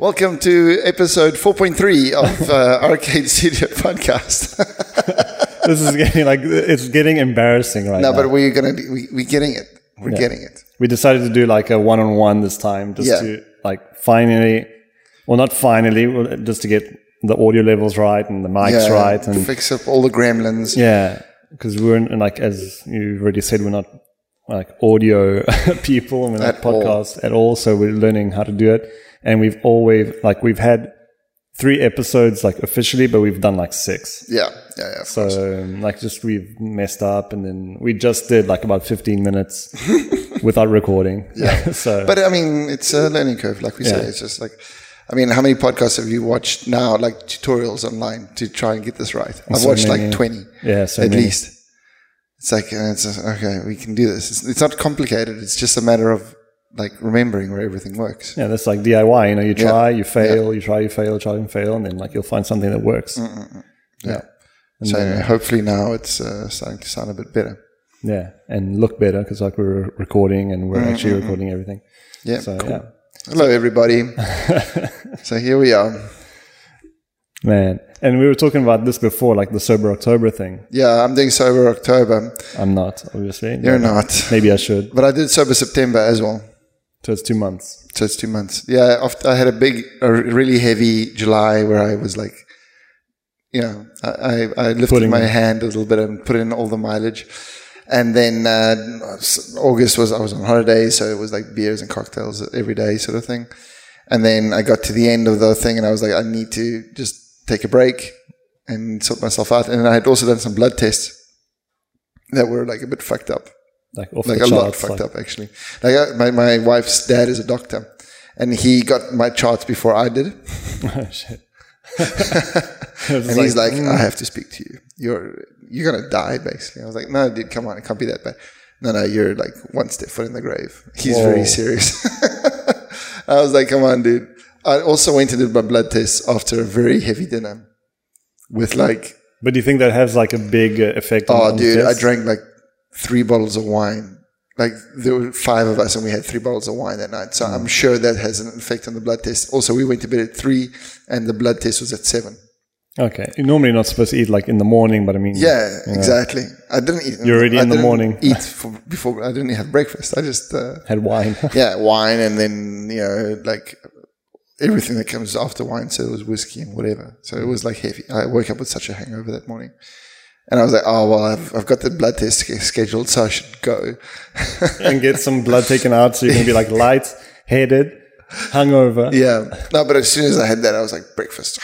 Welcome to episode 4.3 of uh, Arcade Studio Podcast. this is getting like it's getting embarrassing right no, now. but we're gonna we, we're getting it. We're Yeah. getting it. we decided to do like a one-on-one this time, just Yeah. to like finally, well, not finally, well, just to get the audio levels right and the mics Yeah, right, and fix up all the gremlins. yeah, because we're in, like as you already said, we're not like audio people, and we're not At all. podcasts at all. So we're learning how to do it, and we've always like we've had three episodes like officially, but we've done like six. Yeah, yeah, yeah. So um, like just we've messed up and then we just did like about 15 minutes without recording. Yeah. so But I mean, it's a learning curve, like we say. It's just like, I mean, how many podcasts have you watched now, like tutorials online to try and get this right? I've So watched many. like 20 yeah, so at many. least. It's like, uh, it's just, okay, we can do this. It's, it's not complicated. It's just a matter of like remembering where everything works. Yeah, that's like DIY. You know, you Yeah. try, you fail, you try, you fail, try and fail, and then like you'll find something that works. Mm, mm, mm. Yeah. So uh, hopefully now it's uh, starting to sound a bit better. Yeah, and look better because like we're recording and we're actually recording everything. Yeah. So cool. yeah, Hello, everybody. so here we are. man. And we were talking about this before, like the sober October thing. Yeah, I'm doing sober October. I'm not, obviously. You're not. Maybe I should. But I did sober September as well. So it's two months. So it's two months. Yeah, I had a big, a really heavy July where I was like, you know, I, I, lifted Putting- my hand a little bit and put in all the mileage. And then uh, August was, I was on holiday, so it was like beers and cocktails every day sort of thing. And then I got to the end of the thing and I was like, I need to just take a break and sort myself out. And I had also done some blood tests that were like a bit fucked up Like off like the a lot fucked like- up actually. Like uh, my my wife's dad is a doctor, and he got my charts before I did, Oh, shit. and he's like, "I have to speak to you. You're you're gonna die basically." I was like, "No, dude, come on, it can't be that bad." No, no, you're like one step foot in the grave. He's Whoa. very serious. I was like, "Come on, dude." I also went and did my blood tests after a very heavy dinner, with like, But do you think that has like a big uh, effect on oh, on the dude, I drank like three bottles of wine. Like there were five of us, and we had three bottles of wine that night. So Mm. I'm sure that has an effect on the blood test. Also, we went to bed at three, and the blood test was at seven. Okay. You're normally not supposed to eat like in the morning, but I mean, Yeah, exactly. I didn't eat. You're already I in the morning. Eat for, before I didn't have breakfast. I just uh, had wine. yeah wine, and then you know like everything that comes after wine. So it was whiskey and whatever. So it was like heavy. I woke up with such a hangover that morning. And I was like, oh, well, I've, I've got the blood test scheduled, so I should go. and get some blood taken out so you can be like light headed, hungover. Yeah. No, but as soon as I had that, I was like, breakfast.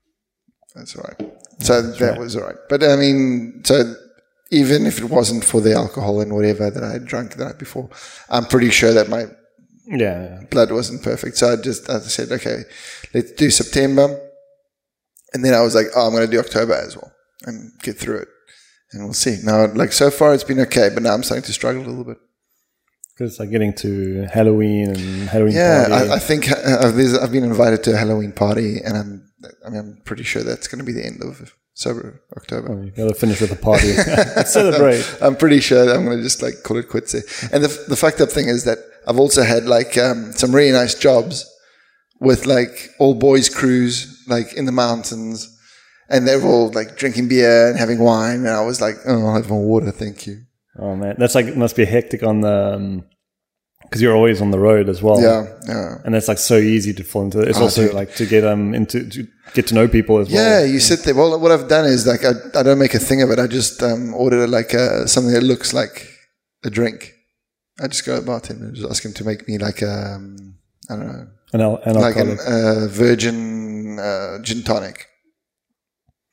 That's all right. So that was all right. But I mean, so even if it wasn't for the alcohol and whatever that I had drunk the night before, I'm pretty sure that my Yeah. yeah. blood wasn't perfect. So I just I said, okay, let's do September. And then I was like, oh, I'm going to do October as well and get through it. And we'll see. Now, like so far, it's been okay, but now I'm starting to struggle a little bit. Because it's like getting to Halloween and Halloween Yeah, party. I, I think uh, I've, I've been invited to a Halloween party, and I'm I mean I'm pretty sure that's going to be the end of sober October. Oh, you gotta finish with a party. Celebrate. I'm pretty sure I'm going to just like call it quits there. And the the fucked up thing is that I've also had like um, some really nice jobs with like all boys crews like in the mountains, and they're all like drinking beer and having wine, and I was like, oh, I'll have more water, thank you. Oh man, that's like must be hectic on the because you're always on the road as well. Yeah, yeah. and that's like so easy to fall into. It's also Oh, dude. like to get um into to get to know people as Yeah, well. Yeah, you sit there. Well, what I've done is like I, I don't make a thing of it. I just um, order like a, something that looks like a drink. I just go to the bartender and just ask him to make me like a, um, I don't know, An, al- an like alcoholic. uh, virgin uh, gin tonic,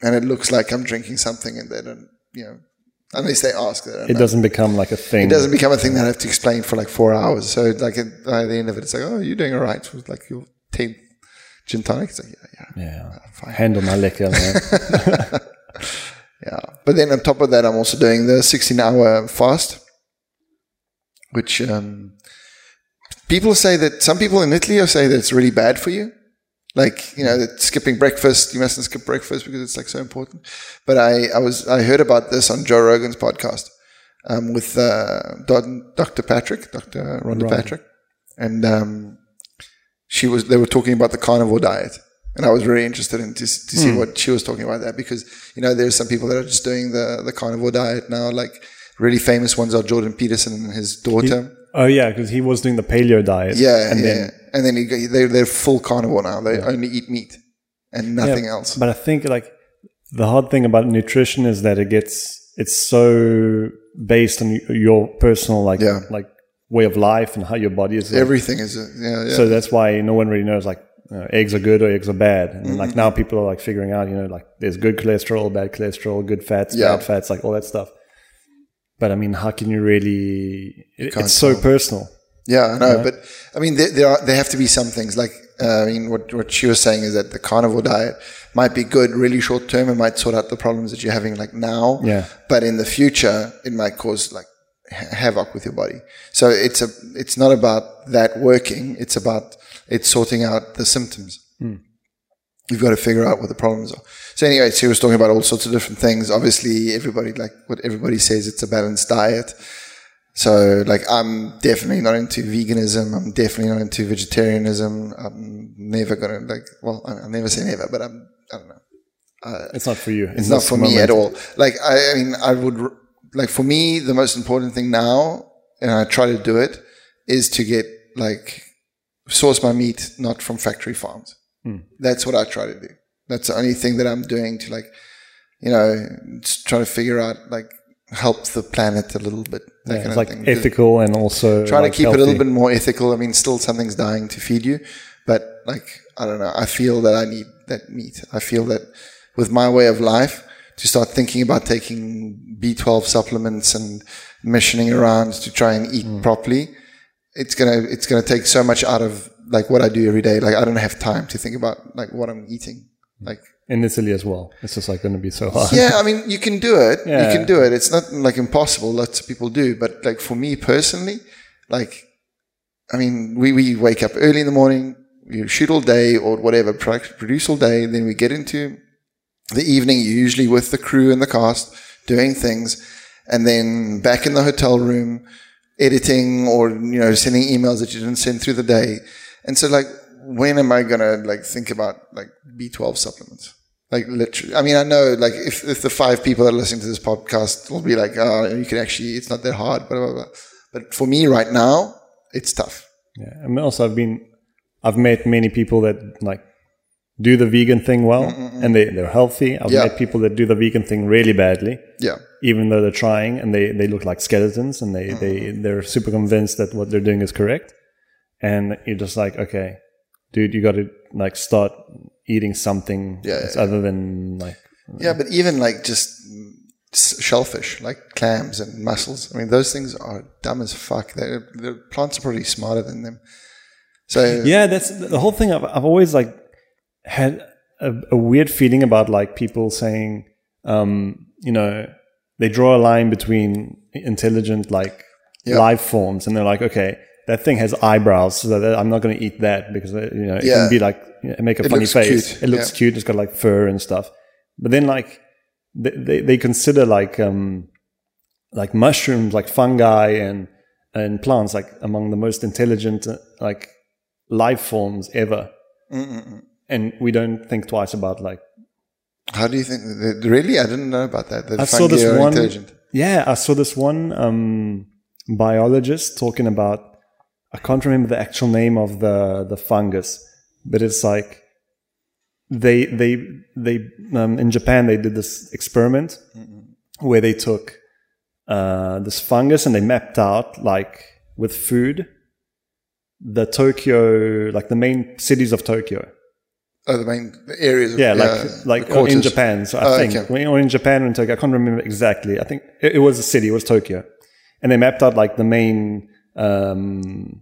and it looks like I'm drinking something, and they don't, you know, unless they ask. They it know. doesn't become like a thing. It doesn't become a thing that I have to explain for like four hours. So like at, by the end of it, it's like, oh, you're doing all right. It was like your tenth gin tonic. It's like, yeah, yeah. Yeah, fine. handle my liquor, man. Yeah. But then on top of that, I'm also doing the 16 hour fast, which um, people say that some people in Italy say that it's really bad for you. Like, you know, that skipping breakfast, you mustn't skip breakfast because it's like so important. But I, I was, I heard about this on Joe Rogan's podcast um, with uh, Dr. Patrick, Dr. Rhonda Right. Patrick. And um, she was they were talking about the carnivore diet, and I was very interested in to, to see what she was talking about that because you know there's some people that are just doing the the carnivore diet now, like really famous ones are Jordan Peterson and his daughter. Oh yeah, because he was doing the paleo diet. yeah, and yeah, then and then he, go- they they're full carnivore now. They only eat meat and nothing Yeah, else. But I think like the hard thing about nutrition is that it gets it's so based on your personal like Yeah. like way of life and how your body is. like- Everything is yeah, yeah. So that's why no one really knows like uh, eggs are good or eggs are bad. And Mm-hmm. like now people are like figuring out, you know, like there's good cholesterol, bad cholesterol, good fats, Yeah. bad fats, like all that stuff. But I mean, how can you really? It, it's so personal. Yeah, I know, but I mean, there, there are there have to be some things like uh, I mean, what what she was saying is that the carnivore diet might be good really short term. It might sort out the problems that you're having like now. Yeah. But in the future, it might cause like ha- havoc with your body. So it's a it's not about that working. It's about it's sorting out the symptoms. You've got to figure out what the problems are. So anyway, she was talking about all sorts of different things. Obviously, everybody like what everybody says. It's a balanced diet. So, like, I'm definitely not into veganism. I'm definitely not into vegetarianism. I'm never gonna like. Well, I- I'll never say never, but I'm. I don't know. It's not for you. It's not for me at all. Like, I, I mean, I would like for me the most important thing now, and I try to do it, is to get like source my meat not from factory farms. Hmm. That's what I try to do. That's the only thing that I'm doing to like, you know, try to figure out like help the planet a little bit. That Yeah, kind it's of like thing. ethical and also Try like to keep it a little bit more ethical. I mean, still something's dying to feed you, but like, I don't know. I feel that I need that meat. I feel that with my way of life to start thinking about taking B12 supplements and missioning around to try and eat Mm. properly, it's gonna, it's gonna take so much out of like what I do every day. Like I don't have time to think about like what I'm eating. Like, in Italy as well. It's just like going to be so hard. yeah, I mean, you can do it. Yeah. You can do it. It's not like impossible. Lots of people do. But like for me personally, like, I mean, we, we wake up early in the morning, we shoot all day or whatever, produce all day. Then we get into the evening, usually with the crew and the cast doing things. And then back in the hotel room, editing or, you know, sending emails that you didn't send through the day. And so like, when am I going to like think about like B12 supplements? Like literally, I mean, I know like if, if the five people that are listening to this podcast will be like, oh, you can actually, it's not that hard, blah, blah, blah. But for me right now, it's tough. Yeah. I mean, also I've been, I've met many people that like do the vegan thing well mm, mm, mm. and they, they're healthy. I've Yeah. met people that do the vegan thing really badly, Yeah. even though they're trying and they, they look like skeletons and they, they, Mm-hmm. they're super convinced that what they're doing is correct. And you're just like, okay, dude, you got to like start eating something Yeah, yeah, other than like, Yeah. But even like just shellfish, like clams and mussels. I mean, those things are dumb as fuck. They're, the plants are probably smarter than them. So yeah that's the whole thing i've, I've always like had a, a weird feeling about like people saying um you know they draw a line between intelligent like Yeah. life forms and they're like okay that thing has eyebrows so that i'm not going to eat that because uh, you know it Yeah. can be like you know, make a It funny face cute. it looks Yeah. cute it's got like fur and stuff but then like they, they, they consider like um like mushrooms like fungi and and plants like among the most intelligent uh, like life forms ever and we don't think twice about like how do you think? Really? I didn't know about that. That I saw this one yeah i saw this one um biologist talking about i can't remember the actual name of the the fungus but it's like they they they um, in japan they did this experiment where they took uh, this fungus and they mapped out like with food the tokyo like the main cities of tokyo Oh, the main areas. Of, yeah, like like in. Japan. So I Oh, think okay. or in Japan or in Tokyo, I can't remember exactly. I think it, it was a city. It was Tokyo, and they mapped out like the main um,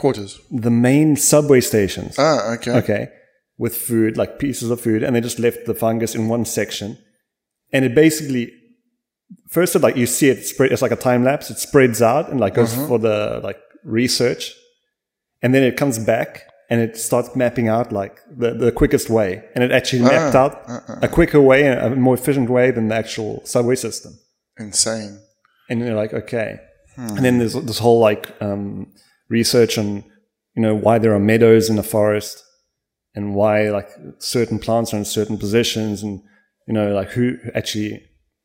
Quarters. the main subway stations. Ah, okay. Okay, with food like pieces of food, and they just left the fungus in one section, and it basically first of like you see it spread. It's like a time lapse. It spreads out and like Uh-huh. goes for the like research, and then it comes back and it starts mapping out like the, the quickest way, and it actually mapped Ah, out a quicker way and a more efficient way than the actual subway system. Insane. And you're like, okay. And then there's this whole like um, research on you know, why there are meadows in a forest and why like certain plants are in certain positions and, you know, like who actually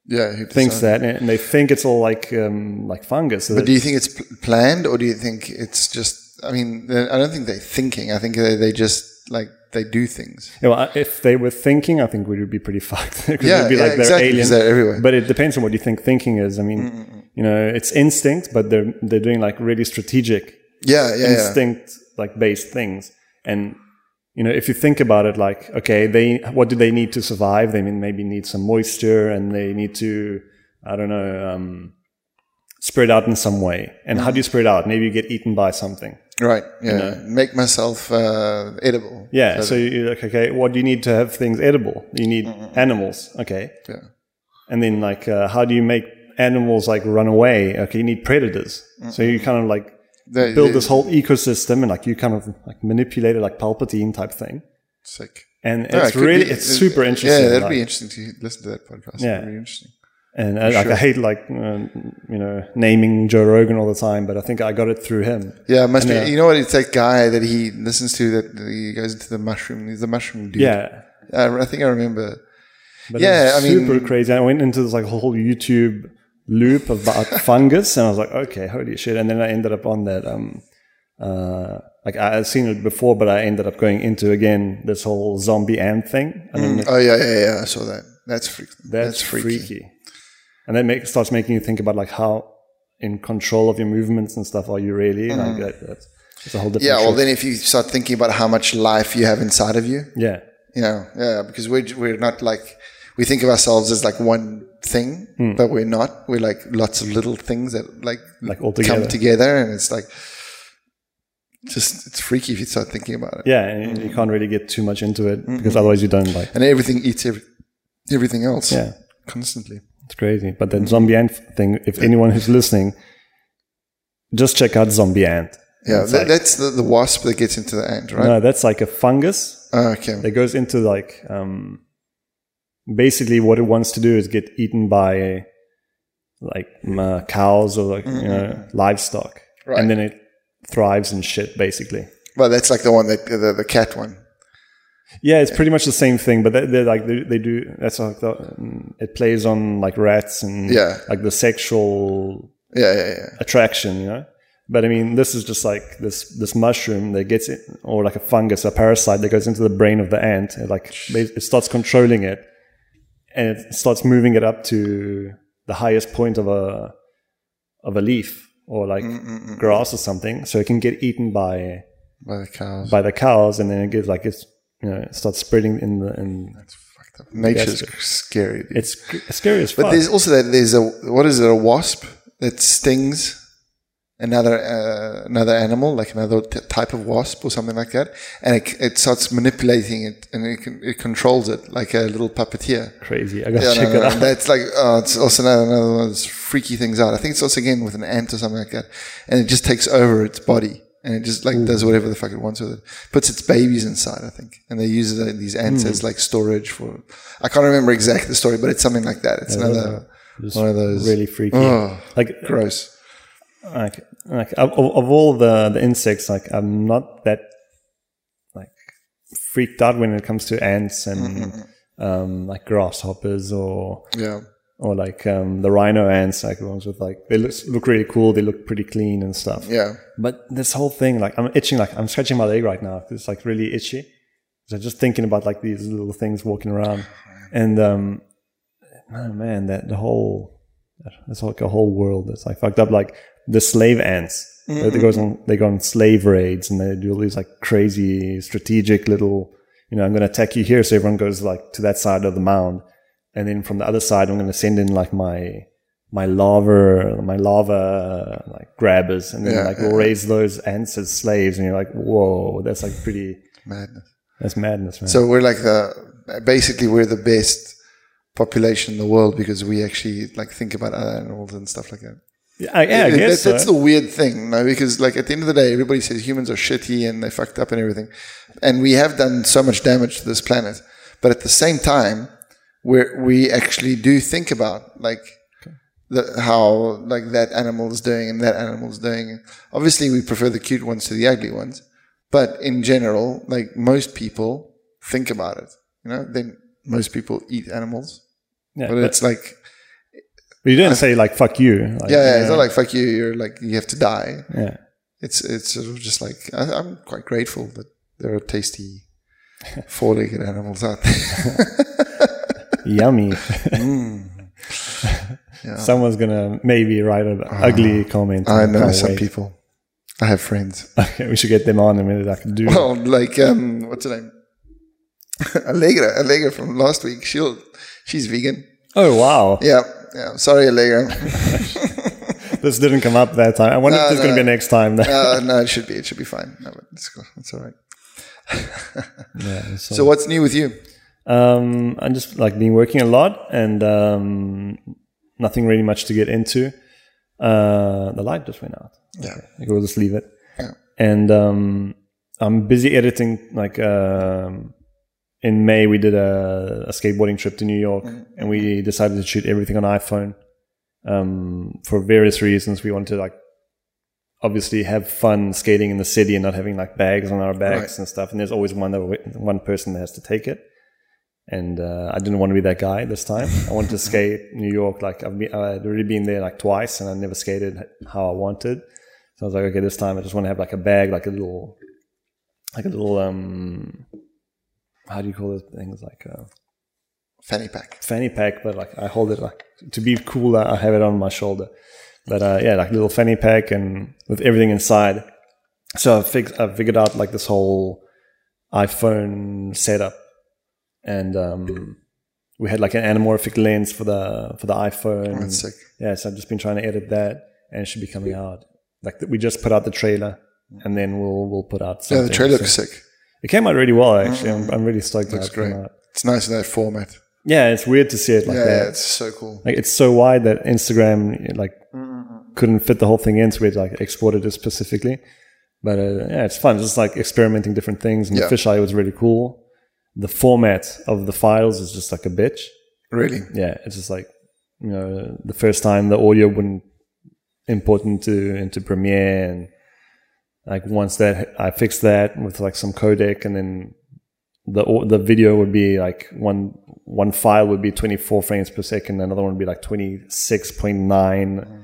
Yeah. who thinks decided? that and they think it's all like, um, like fungus. So But do you think it's planned or do you think it's just, I mean, I don't think they're thinking. I think they, they just like, they do things. you know, if they were thinking, I think we would be pretty fucked. Yeah, it'd be yeah, like they're exactly, they're everywhere. But it depends on what you think thinking is. I mean, mm, mm, mm. you know, it's instinct, but they're they're doing like really strategic Yeah. Yeah. yeah. instinct like based things. And you know, if you think about it, like okay, they what do they need to survive? They mean maybe need some moisture, and they need to I don't know um, spread out in some way. And how do you spread out? Maybe you get eaten by something. Right. Yeah. Make myself uh, edible. Yeah. So you're like, okay, what do you need to have things edible? You need animals. Okay. Yeah. And then like, uh, how do you make animals like run away? Okay, you need predators. So you kind of like They- build they- this whole ecosystem and like you kind of like manipulate it like Palpatine type thing. Sick. And Yeah, it's it really, be- it's it- super interesting. Yeah, that'd like- be interesting to listen to that podcast. Yeah. That'd be interesting. and I, like, I hate like, uh, you know, naming Joe Rogan all the time, but I think I got it through him. Yeah, must And, be. uh, You know what? It's that guy that he listens to that he goes into the mushroom. He's the mushroom dude. Yeah. I, I think I remember. But Yeah, I mean- super crazy. I went into this like whole YouTube loop about fungus, and I was like, okay, holy shit! And then I ended up on that. Um, uh, like I had seen it before, but I ended up going into again this whole zombie ant thing. Mean, Oh yeah, yeah, yeah. I saw that. That's freak. that's, freaky. And that make, starts making you think about like how in control of your movements and stuff are you really? Like that, that's, that's a whole different. Mm. Yeah. Well, then if you start thinking about how much life you have inside of you, yeah, you know, yeah, because we're we're not like we think of ourselves as like one thing, but we're not. We're like lots of little things that like Like all together. come together, and it's like just it's freaky if you start thinking about it. yeah, and you can't really get too much into it Mm-hmm. because otherwise you don't like. And everything eats every, everything else. Yeah. constantly. It's crazy. But that zombie ant thing, if anyone who's listening, just check out zombie ant. Yeah, that, like- that's the, the wasp that gets into the ant, right? No, that's like a fungus Oh, okay. that goes into like, um, basically what it wants to do is get eaten by like uh, cows or like, you know, livestock. Right. And then it thrives and shit, basically. Well, that's like the one that the, the cat one. Yeah, it's pretty much the same thing, but they, they're like they, they do. That's like the, mm, it plays on like rats and Yeah. like the sexual Yeah, yeah, yeah. attraction, you know. But I mean, this is just like this this mushroom that gets it, or like a fungus, a parasite that goes into the brain of the ant. It like it starts controlling it, and it starts moving it up to the highest point of a of a leaf or like mm, mm, mm, grass or something, so it can get eaten by By the cows. by the cows, and then it gets like it's you know it starts spreading in the in. That's fucked up. Nature's scary. Dude. It's scary as fuck. but there's also that there's a what is it? A wasp that stings another uh, another animal, like another t- type of wasp or something like that, and it, it starts manipulating it and it, can, it controls it like a little puppeteer. Crazy. I gotta Yeah, check no, no, it no. out. That's like oh, it's also another, another one of those freaky things out. I think it's also again with an ant or something like that, and it just takes over its body and it just like does whatever the fuck it wants with it. Puts its babies inside, I think, and they use these ants Hmm. as like storage for. I can't remember exactly the story, but it's something like that. It's another one of those. really freaky. Oh, like gross. Like like of, of all the the insects like i'm not that like freaked out when it comes to ants and um like grasshoppers or Yeah, or like um the rhino ants like the ones with like they look look really cool they look pretty clean and stuff. Yeah. but this whole thing like i'm itching like i'm scratching my leg right now 'cause it's like really itchy. So I'm just thinking about like these little things walking around. And um oh man that the whole that's like a whole world. That's like fucked up. Like the slave ants. They, they goes mm-hmm. on they go on slave raids and they do all these like crazy strategic little you know i'm going to attack you here so everyone goes like to that side of the mound. And then from the other side i'm going to send in like my my lava my lava like grabbers and then Yeah, like we'll raise those ants as slaves and you're like whoa that's like pretty Madness. that's madness man. So we're like the basically we're the best population in the world because we actually like think about other animals and stuff like that. Yeah, I, yeah, I That- guess so. that's the weird thing, no? Because like at the end of the day, everybody says humans are shitty and they fucked up and everything, and we have done so much damage to this planet. But at the same time, we we actually do think about like the, how like that animal is doing and that animal is doing. Obviously, we prefer the cute ones to the ugly ones, But in general, like most people think about it. You know, then most people eat animals. Yeah, But but, it's like, but you didn't say like "fuck you." Like, yeah, yeah, it's not like fuck you. You're like you have to die. yeah. It's it's sort of just like I, I'm quite grateful that there are tasty four-legged animals out there. Yummy. Yeah. Someone's gonna maybe write an ugly comment. I know some wait. people. I have friends. Okay, we should get them on a minute. I can do. Well, like um, what's her name? Allegra, Allegra from last week. She'll she's vegan. oh wow, Yeah, yeah. Sorry, Allegra. this didn't come up that time. I wonder No, if there's no. gonna be next time. uh, no, it should be. It should be fine. No, it's cool. It's all right. yeah, so, So, what's new with you? um, I'm just like been working a lot and um, nothing really much to get into. Uh, the light just went out. Yeah. Like, we'll just leave it. Yeah. And um, I'm busy editing. Like um, in May, we did a, a skateboarding trip to New York, and we decided to shoot everything on iPhone. Um, for various reasons, we wanted to like obviously have fun skating in the city and not having like bags on our backs Right. and stuff. And there's always one that, one person that has to take it. And uh, I didn't want to be that guy this time. I wanted to skate New York. Like I've been, I'd already been there like twice, and I never skated how I wanted. So I was like, okay, this time I just want to have like a bag, like a little, like a little, um, how do you call those things? Like a Fanny pack. fanny pack, but like I hold it like to be cool. I have it on my shoulder. But uh, yeah, like a little fanny pack and with everything inside. So I, fig- I figured out like this whole iPhone setup, and um, we had like an anamorphic lens for the for the iPhone. That's sick. Yeah, so I've just been trying to edit that, and it should be coming out. Like we just put out the trailer, and then we'll we'll put out. Yeah, the trailer So looks sick. It came out really well. Mm. Actually, I'm, I'm really stoked. Looks great. It's nice in that format. Yeah, it's weird to see it like yeah, that. yeah, it's so cool. Like it's so wide that Instagram like mm, mm, couldn't fit the whole thing in, so we like exported it specifically. But uh, yeah, it's fun. Just like experimenting different things. And Yeah. the fisheye was really cool. The format of the files is just like a bitch. Really. Yeah, it's just like you know the first time the audio wouldn't import into into Premiere and like once that I fixed that with like some codec and then the the video would be like one one file would be 24 frames per second another one would be like 26.9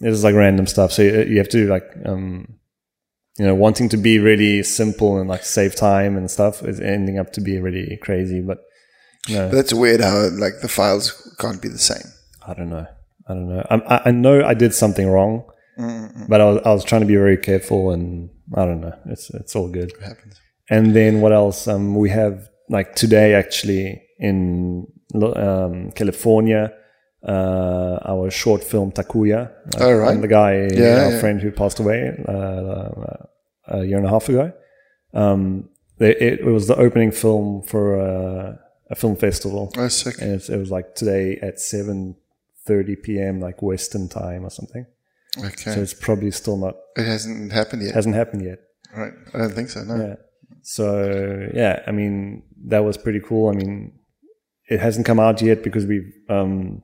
it's just like random stuff so you, you have to like um you know wanting to be really simple and like save time and stuff is ending up to be really crazy but know, But that's weird how like the files can't be the same. I don't know. I don't know. I- I know I did something wrong, but I was, I was trying to be very careful, and I don't know. It's it's all good. It happens. And then what else? Um, we have like today actually in um, California, uh, our short film Takuya. Uh, Oh, right. I'm the guy, Yeah, our yeah. friend who passed away uh, a year and a half ago. Um, it, it was the opening film for uh, a film festival Oh, sick. and it's, it was like today at 7.30 p.m like western time or something Okay. so it's probably still not it hasn't happened yet. hasn't happened yet right. I don't think so. No. yeah so yeah i mean that was pretty cool i mean it hasn't come out yet because we um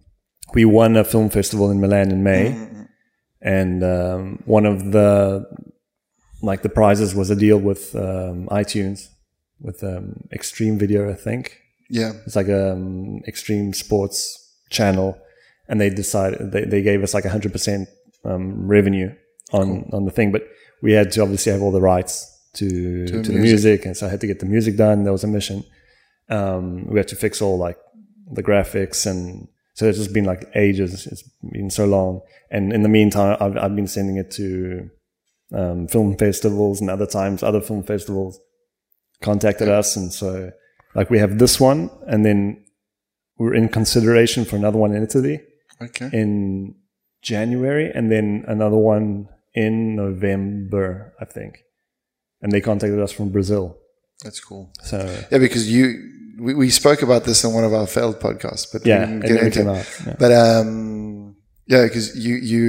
we won a film festival in milan in may and um, one of the like the prizes was a deal with um, itunes with um, extreme video i think Yeah. It's like a um, extreme sports channel, and they decided they, they gave us like hundred percent um, revenue on on the thing, but we had to obviously have all the rights to to, the music. music, and so I had to get the music done. That was a mission. Um, we had to fix all like the graphics, and so it's just been like ages. It's been so long, and in the meantime, I've I've been sending it to um, film festivals, and other times other film festivals contacted us, and so like we have this one, and then we're in consideration for another one in Italy Okay. in January, and then another one in November, I think. And they contacted us from Brazil. That's cool. So Yeah, because you we, we spoke about this in one of our failed podcasts, but yeah, we didn't get never into came it. out. Yeah. But um, yeah, because you you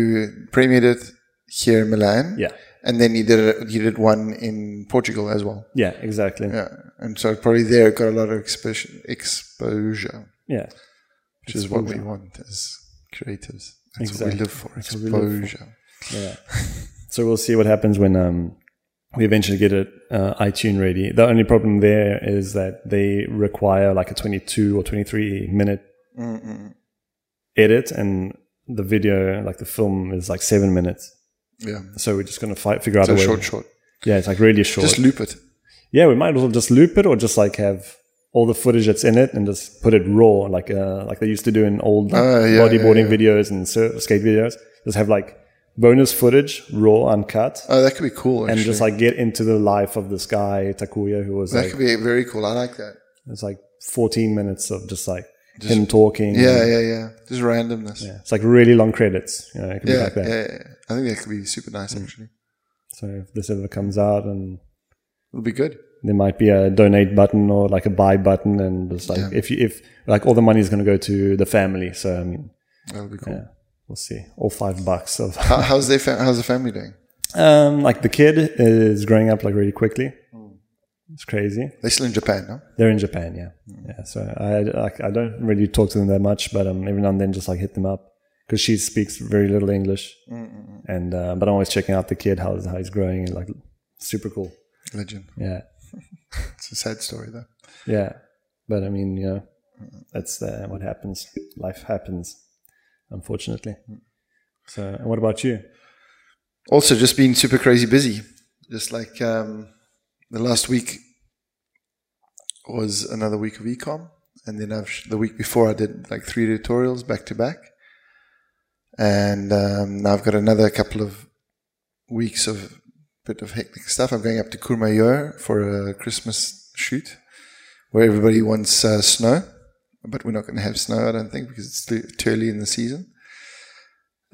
premiered it here in Milan, yeah, and then you did it, you did one in Portugal as well. yeah, exactly. Yeah, Yeah, and so probably there got a lot of exposure, exposure which is what we want as creatives. That's what we Exactly. for. What we live for. Exposure. yeah. so we'll see what happens when um we eventually get it uh, iTunes ready. The only problem there is that they require like a 22 or 23 minute edit, and the video, like the film, is like seven minutes. Yeah. So we're just gonna fight, figure out So a way. short, short. Yeah, it's like really short. Just loop it. yeah, we might as well just loop it, or just like have all the footage that's in it and just put it raw, like uh, like they used to do in old like, Oh, yeah, bodyboarding yeah, videos and sur- skate videos. Just have like bonus footage, raw, uncut, Oh, that could be cool. Actually. and just like get into the life of this guy Takuya, who was that like could be very cool. I like that. it's like 14 minutes of just like him talking. Yeah, yeah, yeah. Just randomness. Yeah, Yeah. It's like really long credits. You know, it could be yeah, like that. yeah. I think that could be super nice. Actually, So if this ever comes out and it'll be good. There might be a donate button or like a buy button and just like if you if like all the money is going to go to the family. So i mean That'll be cool. yeah we'll see. All five bucks of How, how's their fam- how's the family doing? um like the kid is growing up like really quickly. It's crazy. They're still in Japan, no? they're in japan yeah. Yeah so i like i don't really talk to them that much but um every now and then just like hit them up. Because she speaks very little english. And uh, but i'm always checking out the kid how, how he's growing and like super cool. Legend. yeah It's a sad story though. Yeah, but I mean, you know, that's uh, what happens. Life happens, unfortunately. So, and what about you? Also, just being super crazy busy. Just like um, the last week was another week of ecom, and then I've the week before I did like three tutorials back to back, and um, now I've got another couple of weeks of bit of hectic stuff. I'm going up to Courmayeur for a Christmas shoot, where everybody wants uh, snow, but we're not going to have snow, I don't think, because it's too, too early in the season.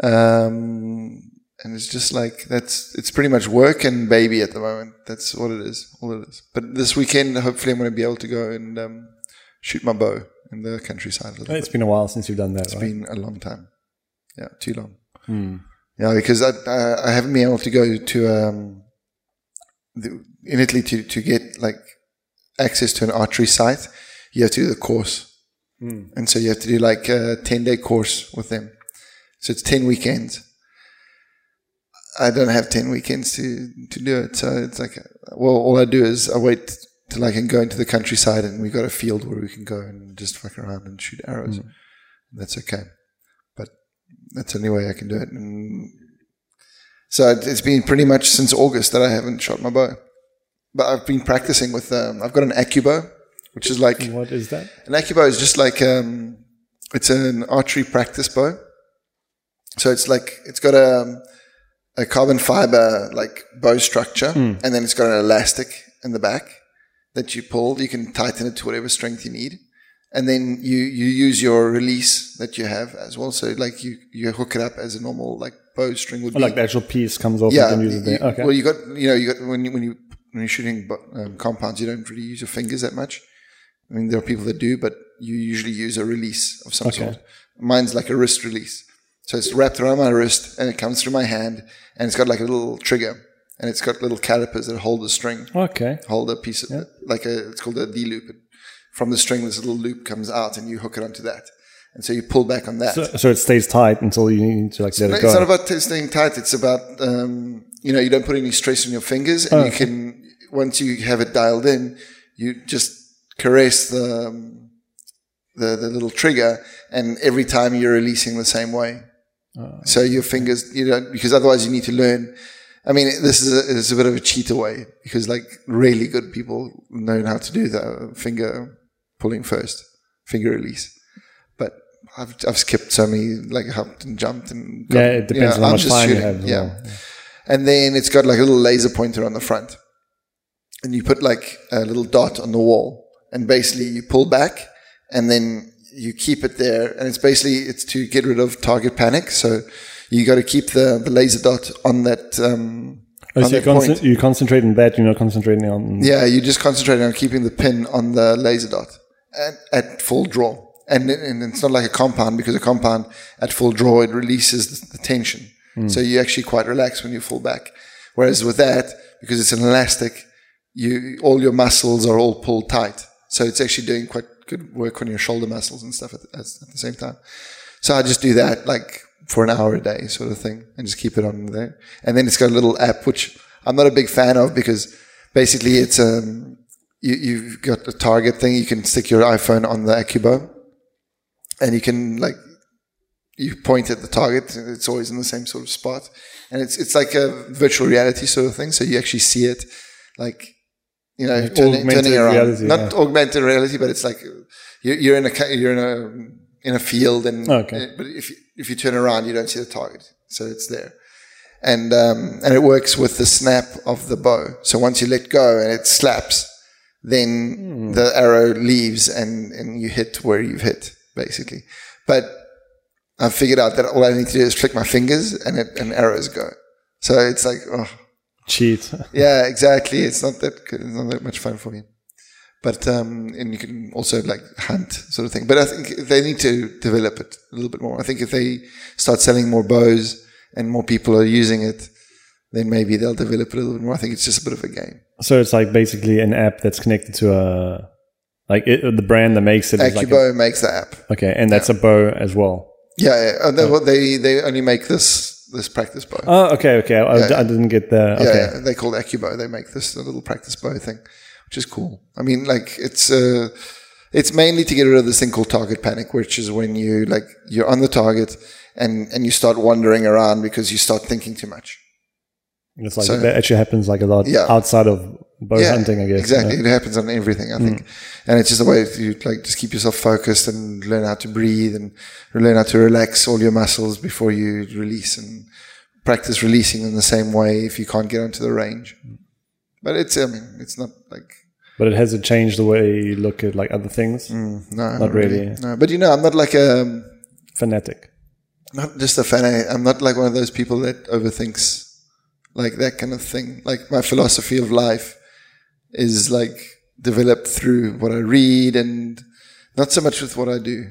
Um, and it's just like that's it's pretty much work and baby at the moment. That's what it is, all it is. But this weekend, hopefully, I'm going to be able to go and um, shoot my bow in the countryside. A little It's bit. been a while since you've done that, It's right? been a long time. Yeah, too long. Yeah, because I I, I haven't been able to go to um, the, in Italy to to get like access to an archery site. You have to do the course, hmm. and so you have to do like a ten day course with them. So it's ten weekends. I don't have ten weekends to to do it, so it's like well, all I do is I wait till I can go into the countryside, and we got a field where we can go and just fuck around and shoot arrows. Hmm. That's okay, but that's the only way I can do it. And so it- it's been pretty much since August that I haven't shot my bow, but I've been practicing with. Um, I've got an AccuBow, which is like What is that? an AccuBow is just like um, it's an archery practice bow. So it's like it's got a a carbon fiber like bow structure, and then it's got an elastic in the back that you pull. You can tighten it to whatever strength you need, and then you you use your release that you have as well. So like you you hook it up as a normal like bow string would Oh, be. like the actual piece comes off yeah, and you can use it you- Okay. Well, you got you know you got when you when you when you're shooting um, compounds, you don't really use your fingers that much. I mean, there are people that do, but you usually use a release of some Okay. sort. Mine's like a wrist release. So it's wrapped around my wrist and it comes through my hand and it's got like a little trigger and it's got little calipers that hold the string, okay. hold a piece of it, like a, it's called a D loop. From the string, this little loop comes out and you hook it onto that. And so you pull back on that. So, so it stays tight until you need to like let No, it it's not about staying tight. It's about um, you know you don't put any stress on your fingers, and Oh, you can once you have it dialed in, you just caress the um, the, the little trigger, and every time you're releasing the same way. Oh. So your fingers, you know, because otherwise you need to learn. I mean, this is a, it's a bit of a cheater way because like really good people know how to do the finger pulling first, finger release. I've, I've skipped so many, like hopped and jumped and got- yeah, it depends you know, on how much time you shooting, have. as Yeah. well. And then it's got like a little laser pointer on the front. And you put like a little dot on the wall. And basically you pull back and then you keep it there. And it's basically, it's to get rid of target panic. So you got to keep the, the laser dot on that, um, Oh, on so you, that point. concent- you concentrate on that, you're not concentrating on. Yeah, you're just concentrating on keeping the pin on the laser dot at, at full draw. And, and it's not like a compound because a compound at full draw, it releases the, tension. So you actually quite relax when you fall back. Whereas with that, because it's an elastic, you, all your muscles are all pulled tight. So it's actually doing quite good work on your shoulder muscles and stuff at, at, at the same time. So I just do that like for an hour a day sort of thing and just keep it on there. And then it's got a little app, which I'm not a big fan of because basically it's um you you've got a target thing. You can stick your iPhone on the AccuBow, and you can like you point at the target. and It's always in the same sort of spot, and it's it's like a virtual reality sort of thing. So you actually see it, like you know, turning, turning around. reality, Not yeah. augmented reality, but it's like you're, you're in a you're in a in a field, and Okay. but if you, if you turn around, you don't see the target, so it's there. And um, and it works with the snap of the bow. So once you let go and it slaps, then Hmm. the arrow leaves and, and you hit where you've hit, basically. But I've figured out that all I need to do is flick my fingers and it, and arrows go. So it's like, oh, Cheat. yeah, exactly. It's not that good. It's not that much fun for me. But um, and you can also like hunt sort of thing. But I think they need to develop it a little bit more. I think if they start selling more bows and more people are using it, then maybe they'll develop it a little bit more. I think it's just a bit of a game. So it's like basically an app that's connected to a like it, the brand that makes it. is like a- AccuBow makes the app. okay, and that's a bow as well. Yeah, yeah. They, well, they they only make this this practice bow. Oh, okay, okay. I, I didn't get the Yeah, okay. yeah, they call it AccuBow. They make this a little practice bow thing, which is cool. I mean, like it's uh, it's mainly to get rid of this thing called target panic, which is when you like you're on the target and and you start wandering around because you start thinking too much. It's like So- that actually happens like a lot Yeah. outside of bow yeah, hunting, I guess. exactly. It happens on everything, I think, mm. and it's just a way to like just keep yourself focused and learn how to breathe and learn how to relax all your muscles before you release and practice releasing in the same way if you can't get onto the range. But it's, I mean, it's not like But it hasn't changed the way you look at like other things. Mm, no, not, Not really. No, but you know, I'm not like a um, Fanatic. not just a fan. I'm not like one of those people that overthinks like that kind of thing. Like my philosophy of life is like developed through what I read and not so much with what I do.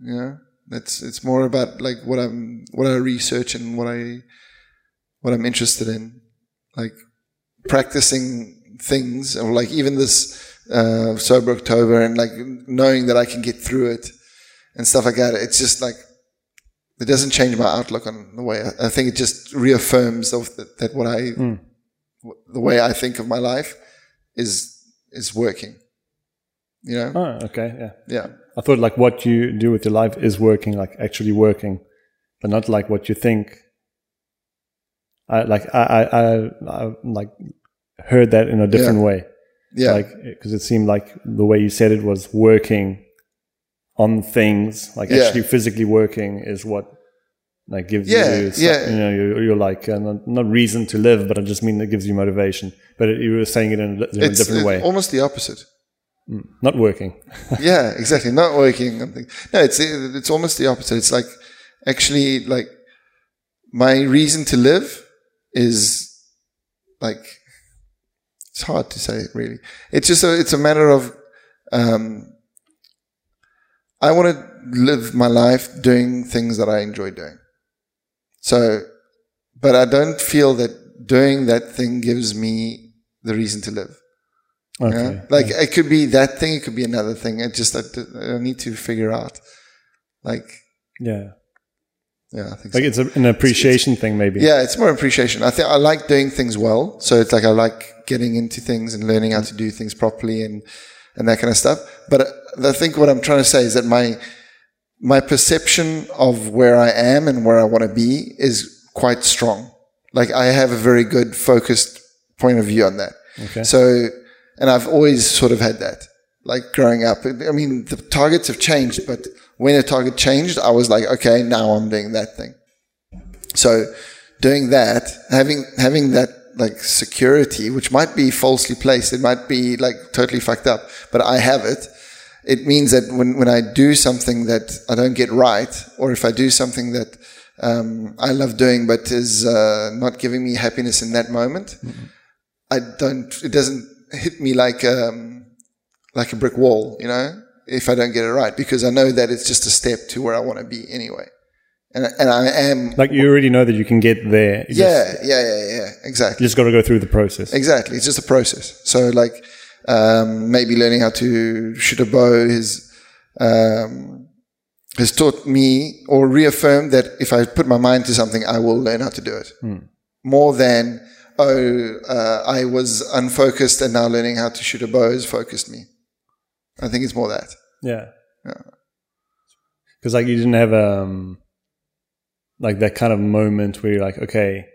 You know, it's it's more about like what I'm what I research and what I what I'm interested in, like practicing things or like even this uh, sober October and like knowing that I can get through it and stuff like that. It's just like it doesn't change my outlook on the way. I, I think it just reaffirms of that, that what I, w- the way I think of my life is is working. You know, Oh, okay, yeah. yeah, I thought like what you do with your life is working, like actually working, but not like what you think. I like I I, I, I like heard that in a different Yeah. way, yeah, like because it seemed like the way you said it was working on things, like Yeah. actually physically working is what like gives Yeah, you, yeah. you know, you're, you're like uh, not, not reason to live, but I just mean it gives you motivation. But it, you were saying it in a, in a different it's way, almost the opposite. not working. yeah, exactly. Not working. No, it's it's almost the opposite. It's like actually like my reason to live is like it's hard to say really. It's just a, it's a matter of um, I want to live my life doing things that I enjoy doing. So, but I don't feel that doing that thing gives me the reason to live. Okay. Yeah? Like it could be that thing, it could be another thing. It just I, I need to figure out. Like yeah. yeah, I think Like so. it's a, an appreciation thing, maybe. yeah, it's more appreciation. I think I like doing things well, so it's like I like getting into things and learning how to do things properly and and that kind of stuff. But uh, I think what I'm trying to say is that my my perception of where I am and where I want to be is quite strong. Like I have a very good focused point of view on that. Okay. So, and I've always sort of had that, like growing up. I mean, the targets have changed, but when a target changed, I was like, okay, now I'm doing that thing. So, doing that, having having that like security, which might be falsely placed, it might be like totally fucked up, but I have it. It means that when when I do something that I don't get right, or if I do something that um, I love doing but is uh, not giving me happiness in that moment, I don't. It doesn't hit me like um, like a brick wall, you know. If I don't get it right, because I know that it's just a step to where I want to be anyway, and and I am. Like you already know that you can get there. You yeah, Just, yeah, yeah, yeah. Exactly. you just got to go through the process. Exactly. It's just a process. So like um, maybe learning how to shoot a bow is um, has taught me or reaffirmed that if I put my mind to something, I will learn how to do it. More than oh, uh, I was unfocused and now learning how to shoot a bow has focused me. I think it's more that. Yeah. Yeah. Because like you didn't have um like that kind of moment where you're like, okay,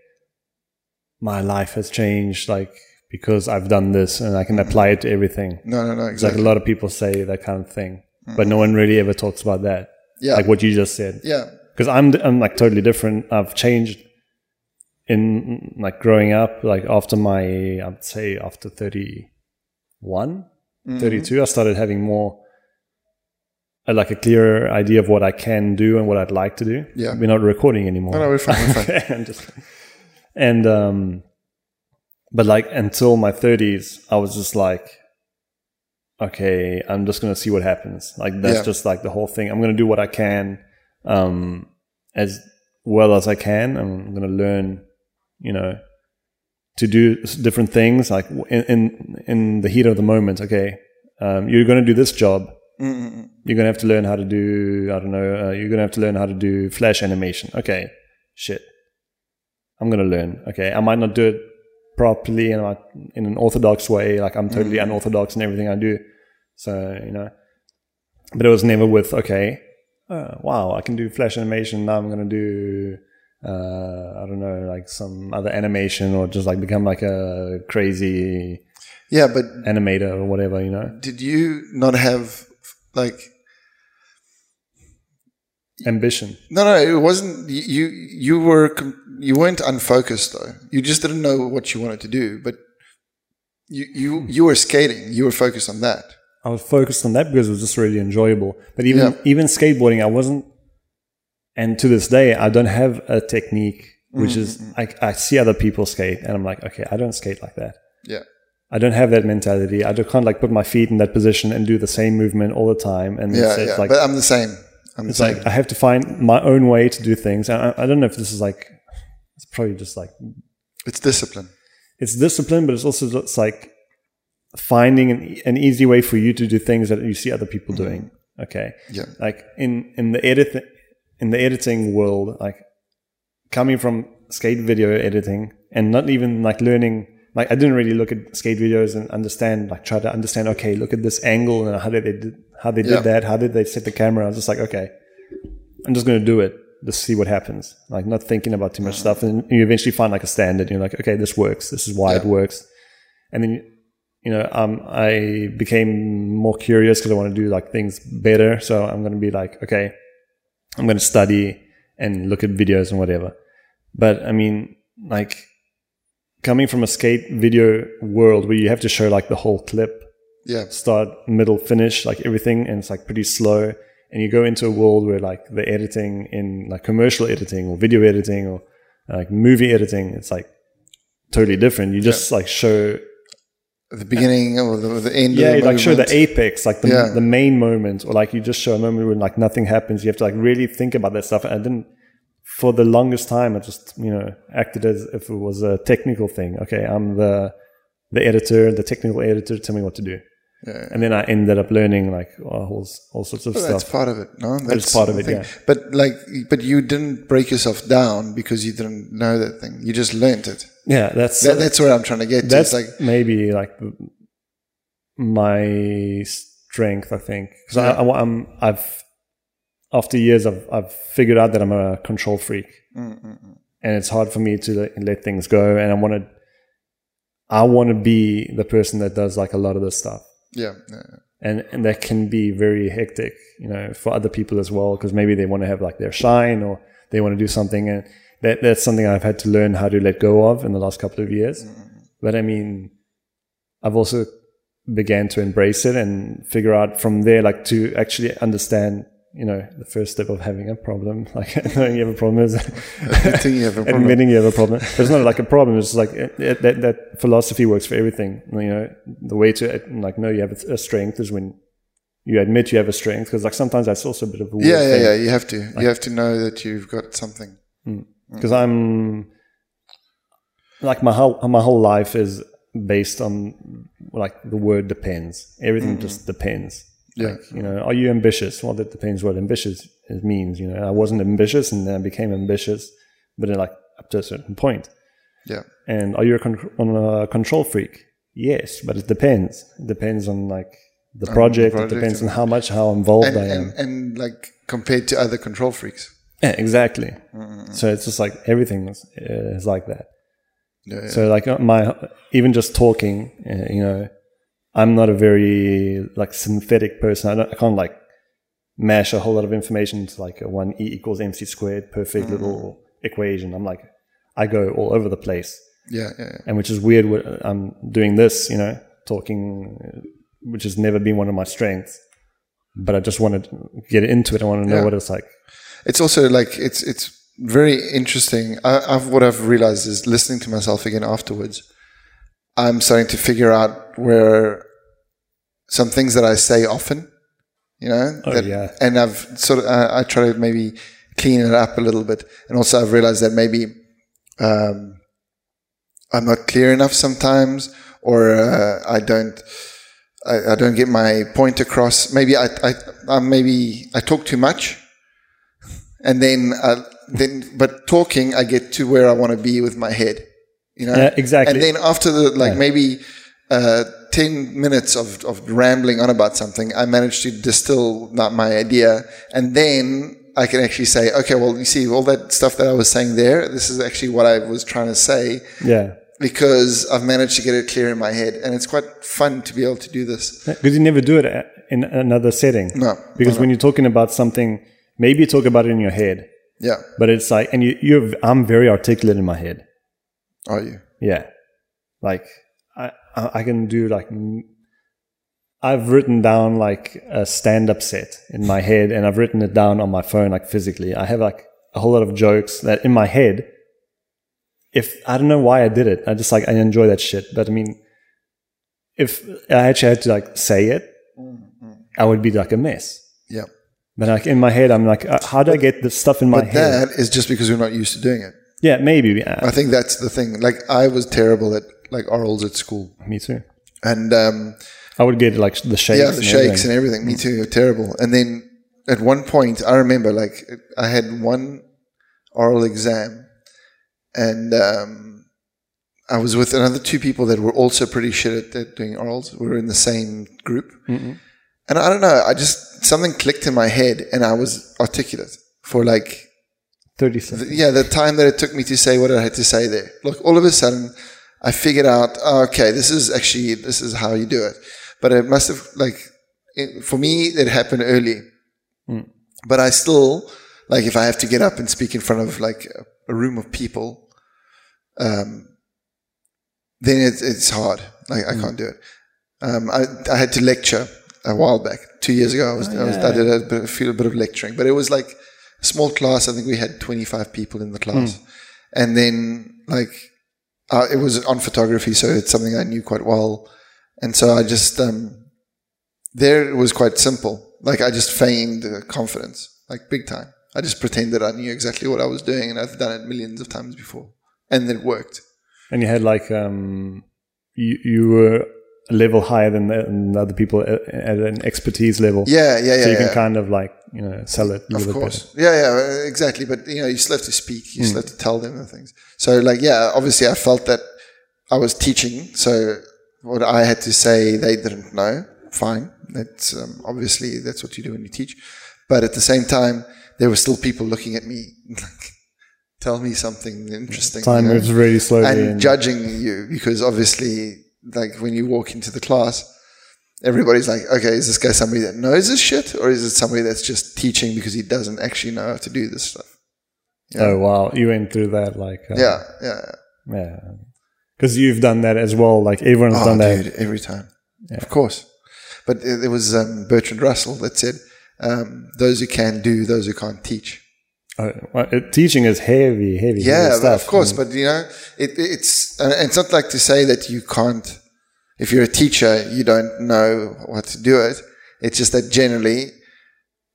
my life has changed, like because I've done this and I can apply it to everything. No, no, no, It's like exactly. a lot of people say that kind of thing, but no one really ever talks about that. yeah. Like what you just said. yeah. because I'm I'm like totally different. I've changed in like growing up. Like after my, I'd say after 31, 32, I started having more uh, like a clearer idea of what I can do and what I'd like to do. Yeah. we're not recording anymore. No, no, we're fine. We're fine. I'm just, and um, but like until my 30s, I was just like, okay, I'm just gonna see what happens. Like that's Yeah. just like the whole thing. I'm gonna do what I can, um, as well as I can. I'm gonna learn, you know, to do different things. Like in in, in the heat of the moment, okay, um, you're gonna do this job. Mm-mm. You're gonna have to learn how to do. I don't know. Uh, you're gonna have to learn how to do flash animation. Okay, shit. I'm gonna learn. Okay, I might not do it properly and like in an orthodox way. Like I'm totally unorthodox in everything I do. So you know, but it was never with okay. Uh, wow, I can do flash animation. Now I'm gonna do. Uh, I don't know, like some other animation, or just like become like a crazy Yeah, but animator or whatever, you know. did you not have like Ambition. no no it wasn't you you were com- you weren't unfocused though you just didn't know what you wanted to do but you you hmm. you were skating you were focused on that I was focused on that because it was just really enjoyable. But even Yeah. even skateboarding, I wasn't. And to this day, I don't have a technique, which is mm-hmm. I, I see other people skate, and I'm like, okay, I don't skate like that. yeah I don't have that mentality. I just can't like put my feet in that position and do the same movement all the time. And yeah it's, it's yeah like but I'm the same I'm the same like I have to find my own way to do things. I, I don't know if this is like it's probably just like it's discipline it's discipline, but it's also just like finding an, an easy way for you to do things that you see other people mm-hmm. doing. Okay. yeah Like in, in the edit, in the editing world, like coming from skate video editing and not even like learning, like I didn't really look at skate videos and understand, like try to understand, okay, look at this angle and how did they did, how they did Yeah. that? How did they set the camera? I was just like, okay, I'm just going to do it. Just see what happens. Like not thinking about too much stuff. And you eventually find like a standard. You're like, okay, this works. This is why it works. And then, you know, um, I became more curious because I want to do like things better. So I'm going to be like, okay, I'm going to study and look at videos and whatever. But I mean, like coming from a skate video world where you have to show like the whole clip, yeah start, middle, finish, like everything, and it's like pretty slow. And you go into a world where like the editing in like commercial editing or video editing or like movie editing, it's like totally different. You just like show the beginning or the, the end yeah, the like show the apex, like the Yeah. the main moment, or like you just show a moment when like nothing happens. You have to like really think about that stuff. And I didn't for the longest time. I just you know acted as if it was a technical thing. Okay, I'm the the editor, the technical editor. Tell me what to do. Yeah. And then I ended up learning like all, all sorts of stuff. Well, that's part of it, no? That's part of it, thing. yeah. But like, but you didn't break yourself down because you didn't know that thing. You just learned it. Yeah, that's That, that's what I'm trying to get to. that's It's like, maybe like my strength, I think, because I, I, am I've after years I've I've figured out that I'm a control freak, and it's hard for me to let, let things go, and I want to. I want to be the person that does like a lot of this stuff, yeah, and and that can be very hectic, you know, for other people as well, because maybe they want to have like their shine or they want to do something, and that that's something I've had to learn how to let go of in the last couple of years. Mm-hmm, mm-hmm. But I mean, I've also began to embrace it and figure out from there, like to actually understand, you know, the first step of having a problem, like knowing you have a problem is Admitting you have a problem. admitting you have a problem. But it's not like a problem. It's like it, it, that, that philosophy works for everything. You know, the way to like know you have a, strength is when you admit you have a strength. Because like sometimes that's also a bit of a yeah, yeah, thing. yeah. You have to. you have to know that you've got something. Mm. Mm. because I'm like my whole my whole life is based on like the word depends. Everything mm-hmm. just depends. Yeah. Like, you know, are you ambitious? Well, that depends what ambitious means. You know, I wasn't ambitious and then I became ambitious, but then like up to a certain point. Yeah. And are you a, con- on a control freak? Yes, but it depends. It depends on like the project. project it depends on how much how involved And, I am. and, and like compared to other control freaks. yeah, exactly. Mm-hmm. So it's just like everything is, is like that. Yeah. So like uh, my even just talking, uh, you know, I'm not a very like synthetic person. I, don't, I can't like mash a whole lot of information into like a one e equals mc squared perfect Mm-hmm. little equation. I'm like, I go all over the place, yeah, yeah, yeah. and which is weird. I'm doing this, you know, talking, which has never been one of my strengths. But I just want to get into it. I want to know Yeah. what it's like. It's also like it's it's very interesting. I, I've what I've realized is listening to myself again afterwards. I'm starting to figure out where some things that I say often, you know, Oh, that- yeah. and I've sort of I, I try to maybe clean it up a little bit, and also I've realized that maybe um, I'm not clear enough sometimes, or uh, I don't. I, I don't get my point across. Maybe I, I, I maybe I talk too much, and then, uh, then, but talking, I get to where I want to be with my head, you know. Yeah, exactly. And then after the like maybe uh, ten minutes of of rambling on about something, I manage to distill not my idea, and then I can actually say, okay, well, you see, all that stuff that I was saying there, this is actually what I was trying to say Yeah, because I've managed to get it clear in my head, and it's quite fun to be able to do this. because you never do it in another setting. No, because when you're talking about something, maybe you talk about it in your head, Yeah, but it's like, and you, you're, I'm very articulate in my head. Are you? Yeah, like I, I can do like, I've written down like a stand-up set in my head, and I've written it down on my phone, like physically. I have like a whole lot of jokes that in my head. If I don't know why I did it, I just like I enjoy that shit. But I mean, if I actually had to like say it, I would be like a mess. Yeah. But like in my head, I'm like, uh, how do I get this stuff in my But head? that is just because we're not used to doing it. Yeah, maybe. I think that's the thing. Like I was terrible at like orals at school, Me too. and um, I would get like the shakes. yeah, the and shakes everything. and everything. Me too, terrible. And then at one point, I remember like I had one oral exam, and um, I was with another two people that were also pretty shit at, at doing orals. We were in the same group, and I don't know. I just something clicked in my head, and I was articulate for like thirty seconds. yeah, the time that it took me to say what I had to say there. Look, all of a sudden, I figured out, oh, okay, this is actually, this is how you do it. But it must have, like, it, for me, it happened early. But I still, like, if I have to get up and speak in front of, like, a, room of people, um, then it, it's hard. Like, I can't do it. Um, I, I had to lecture a while back, two years ago. I was, I, was I did a bit, feel a bit of lecturing, but it was like small class. I think we had 25 people in the class. And then, like, uh, it was on photography, so it's something I knew quite well. And so I just, um, there it was quite simple. Like, I just feigned confidence, like, big time. I just pretended I knew exactly what I was doing, and I've done it millions of times before. And it worked. And you had like um, you you were level higher than, the, than other people at, at an expertise level. Yeah, yeah, yeah. So you yeah. can kind of like you know sell it Of course. Yeah, yeah, exactly. But you know, you still have to speak. You still have to tell them the things. So, like, yeah, obviously, I felt that I was teaching. So, what I had to say, they didn't know. Fine. That's um, obviously that's what you do when you teach. But at the same time, there were still people looking at me, like, tell me something interesting. Time you know? moves really slowly. and and- judging you because obviously, like when you walk into the class, everybody's like, okay, is this guy somebody that knows this shit, or is it somebody that's just teaching because he doesn't actually know how to do this stuff? Oh wow, you went through that like uh, Yeah, yeah. yeah, because you've done that as well. Like everyone's Oh, done that. every time, of course. But there was um, Bertrand Russell that said, um, "Those who can do, those who can't teach." Uh, it, teaching is heavy, heavy. Yeah, heavy stuff. of course. But you know, it, it's it's not like to say that you can't. If you're a teacher, you don't know what to do it. It's just that generally,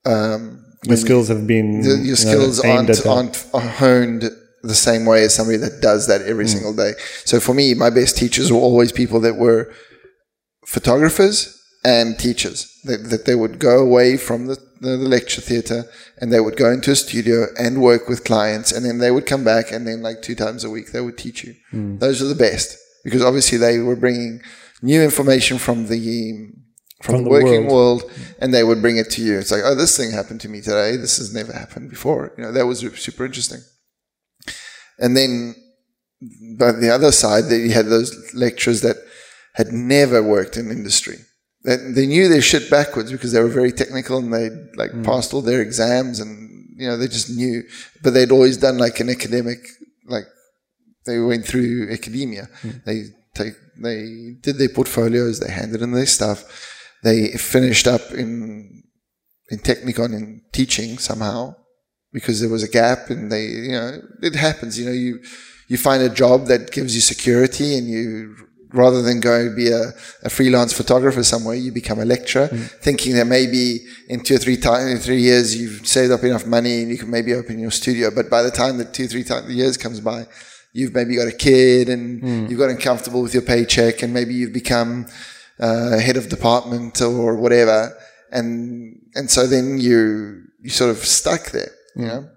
um, your skills have been the, your know, skills aimed aren't aren't honed the same way as somebody that does that every single day. So for me, my best teachers were always people that were photographers and teachers. That, that they would go away from the, the, the lecture theatre and they would go into a studio and work with clients and then they would come back and then like two times a week they would teach you. Hmm. Those are the best because obviously they were bringing new information from the um, from, From the, the working world. world and they would bring it to you. It's like, oh, this thing happened to me today. This has never happened before. You know, that was super interesting. And then, but the other side, that you had those lecturers that had never worked in industry. They, they knew their shit backwards because they were very technical and they like hmm. passed all their exams and you know they just knew. But they'd always done like an academic, like they went through academia. Hmm. They take they did their portfolios. They handed in their stuff. They finished up in in Technikon in teaching somehow because there was a gap and they, you know, it happens. You know, you you find a job that gives you security and you rather than go be a, a freelance photographer somewhere, you become a lecturer, mm-hmm. thinking that maybe in two or three time, three years you've saved up enough money and you can maybe open your studio. But by the time the two three years comes by, you've maybe got a kid and mm. you've gotten comfortable with your paycheck and maybe you've become uh, head of department or whatever, and and so then you you sort of stuck there, you mm. know.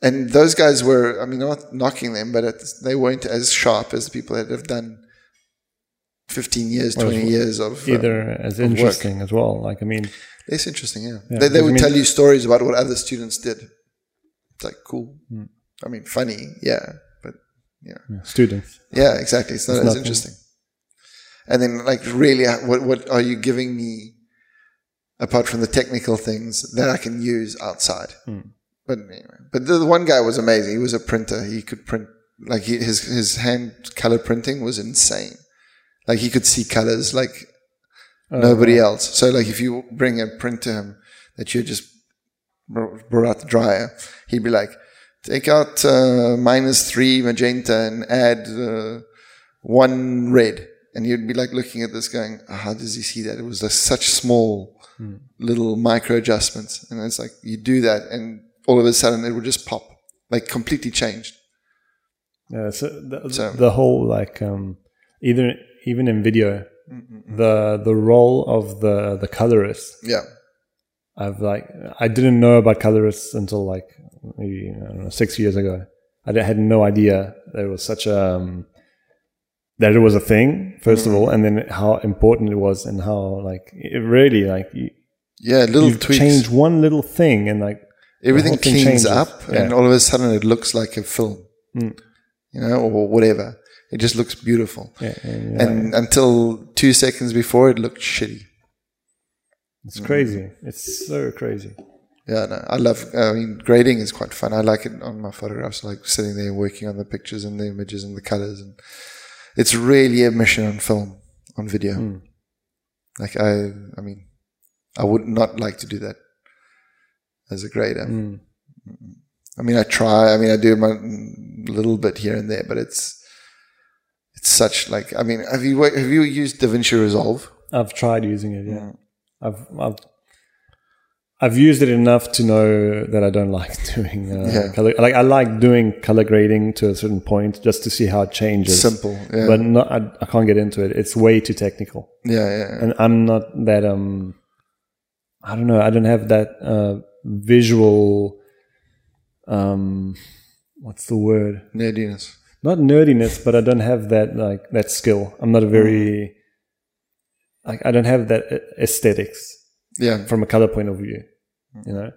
And those guys were, I mean, not knocking them, but it's, they weren't as sharp as the people that have done 15 years, 20 years of. uh, Either as interesting as well. Like I mean, it's interesting, yeah. Yeah, they they would I mean- tell you stories about what other students did. It's like cool. Hmm. I mean, funny, yeah, but yeah. students. Yeah, exactly. It's not It's as nothing. interesting. And then, like, really, uh, what what are you giving me apart from the technical things that I can use outside? Hmm. But anyway, but the, the one guy was amazing. He was a printer. He could print like he, his his hand color printing was insane. Like he could see colors like Oh, nobody else. So like if you bring a print to him that you just brought out the dryer, he'd be like, take out uh, minus three magenta and add uh, one red. And you'd be like looking at this going, "Oh, how does he see that? It was like such small little micro adjustments. And it's like you do that and all of a sudden it would just pop, like completely changed. Yeah, so the, So- the whole like um, either even in video, the the role of the the colorist. Yeah. I've like I didn't know about colorists until like maybe I don't know six years ago. I had no idea there was such a um, that it was a thing first of all, and then how important it was, and how like it really like you, Yeah. Little you tweaks. change one little thing, and like everything cleans changes. up and Yeah. Hmm. all of a sudden it looks like a film you know or whatever it just looks beautiful yeah, and, yeah, and until two seconds before it looked shitty it's crazy. It's so crazy. yeah no, i love i mean grading is quite fun i like it on my photographs I like sitting there working on the pictures and the images and the colors and it's really a mission on film on video Hmm. like i i mean i would not like to do that as a grader Hmm. I mean, I try. I mean, I do my little bit here and there, but it's it's such like. I mean, have you have you used DaVinci Resolve? I've tried using it. Yeah, I've I've I've used it enough to know that I don't like doing uh, Yeah. color. Like I like doing color grading to a certain point just to see how it changes. Simple, yeah, but not, I, I can't get into it. It's way too technical, yeah, yeah, and I'm not that. Um, I don't know. I don't have that uh, visual. Um, what's the word? nerdiness. Not nerdiness, but I don't have that like that skill. I'm not a very like I don't have that aesthetics Yeah, from a color point of view. You know,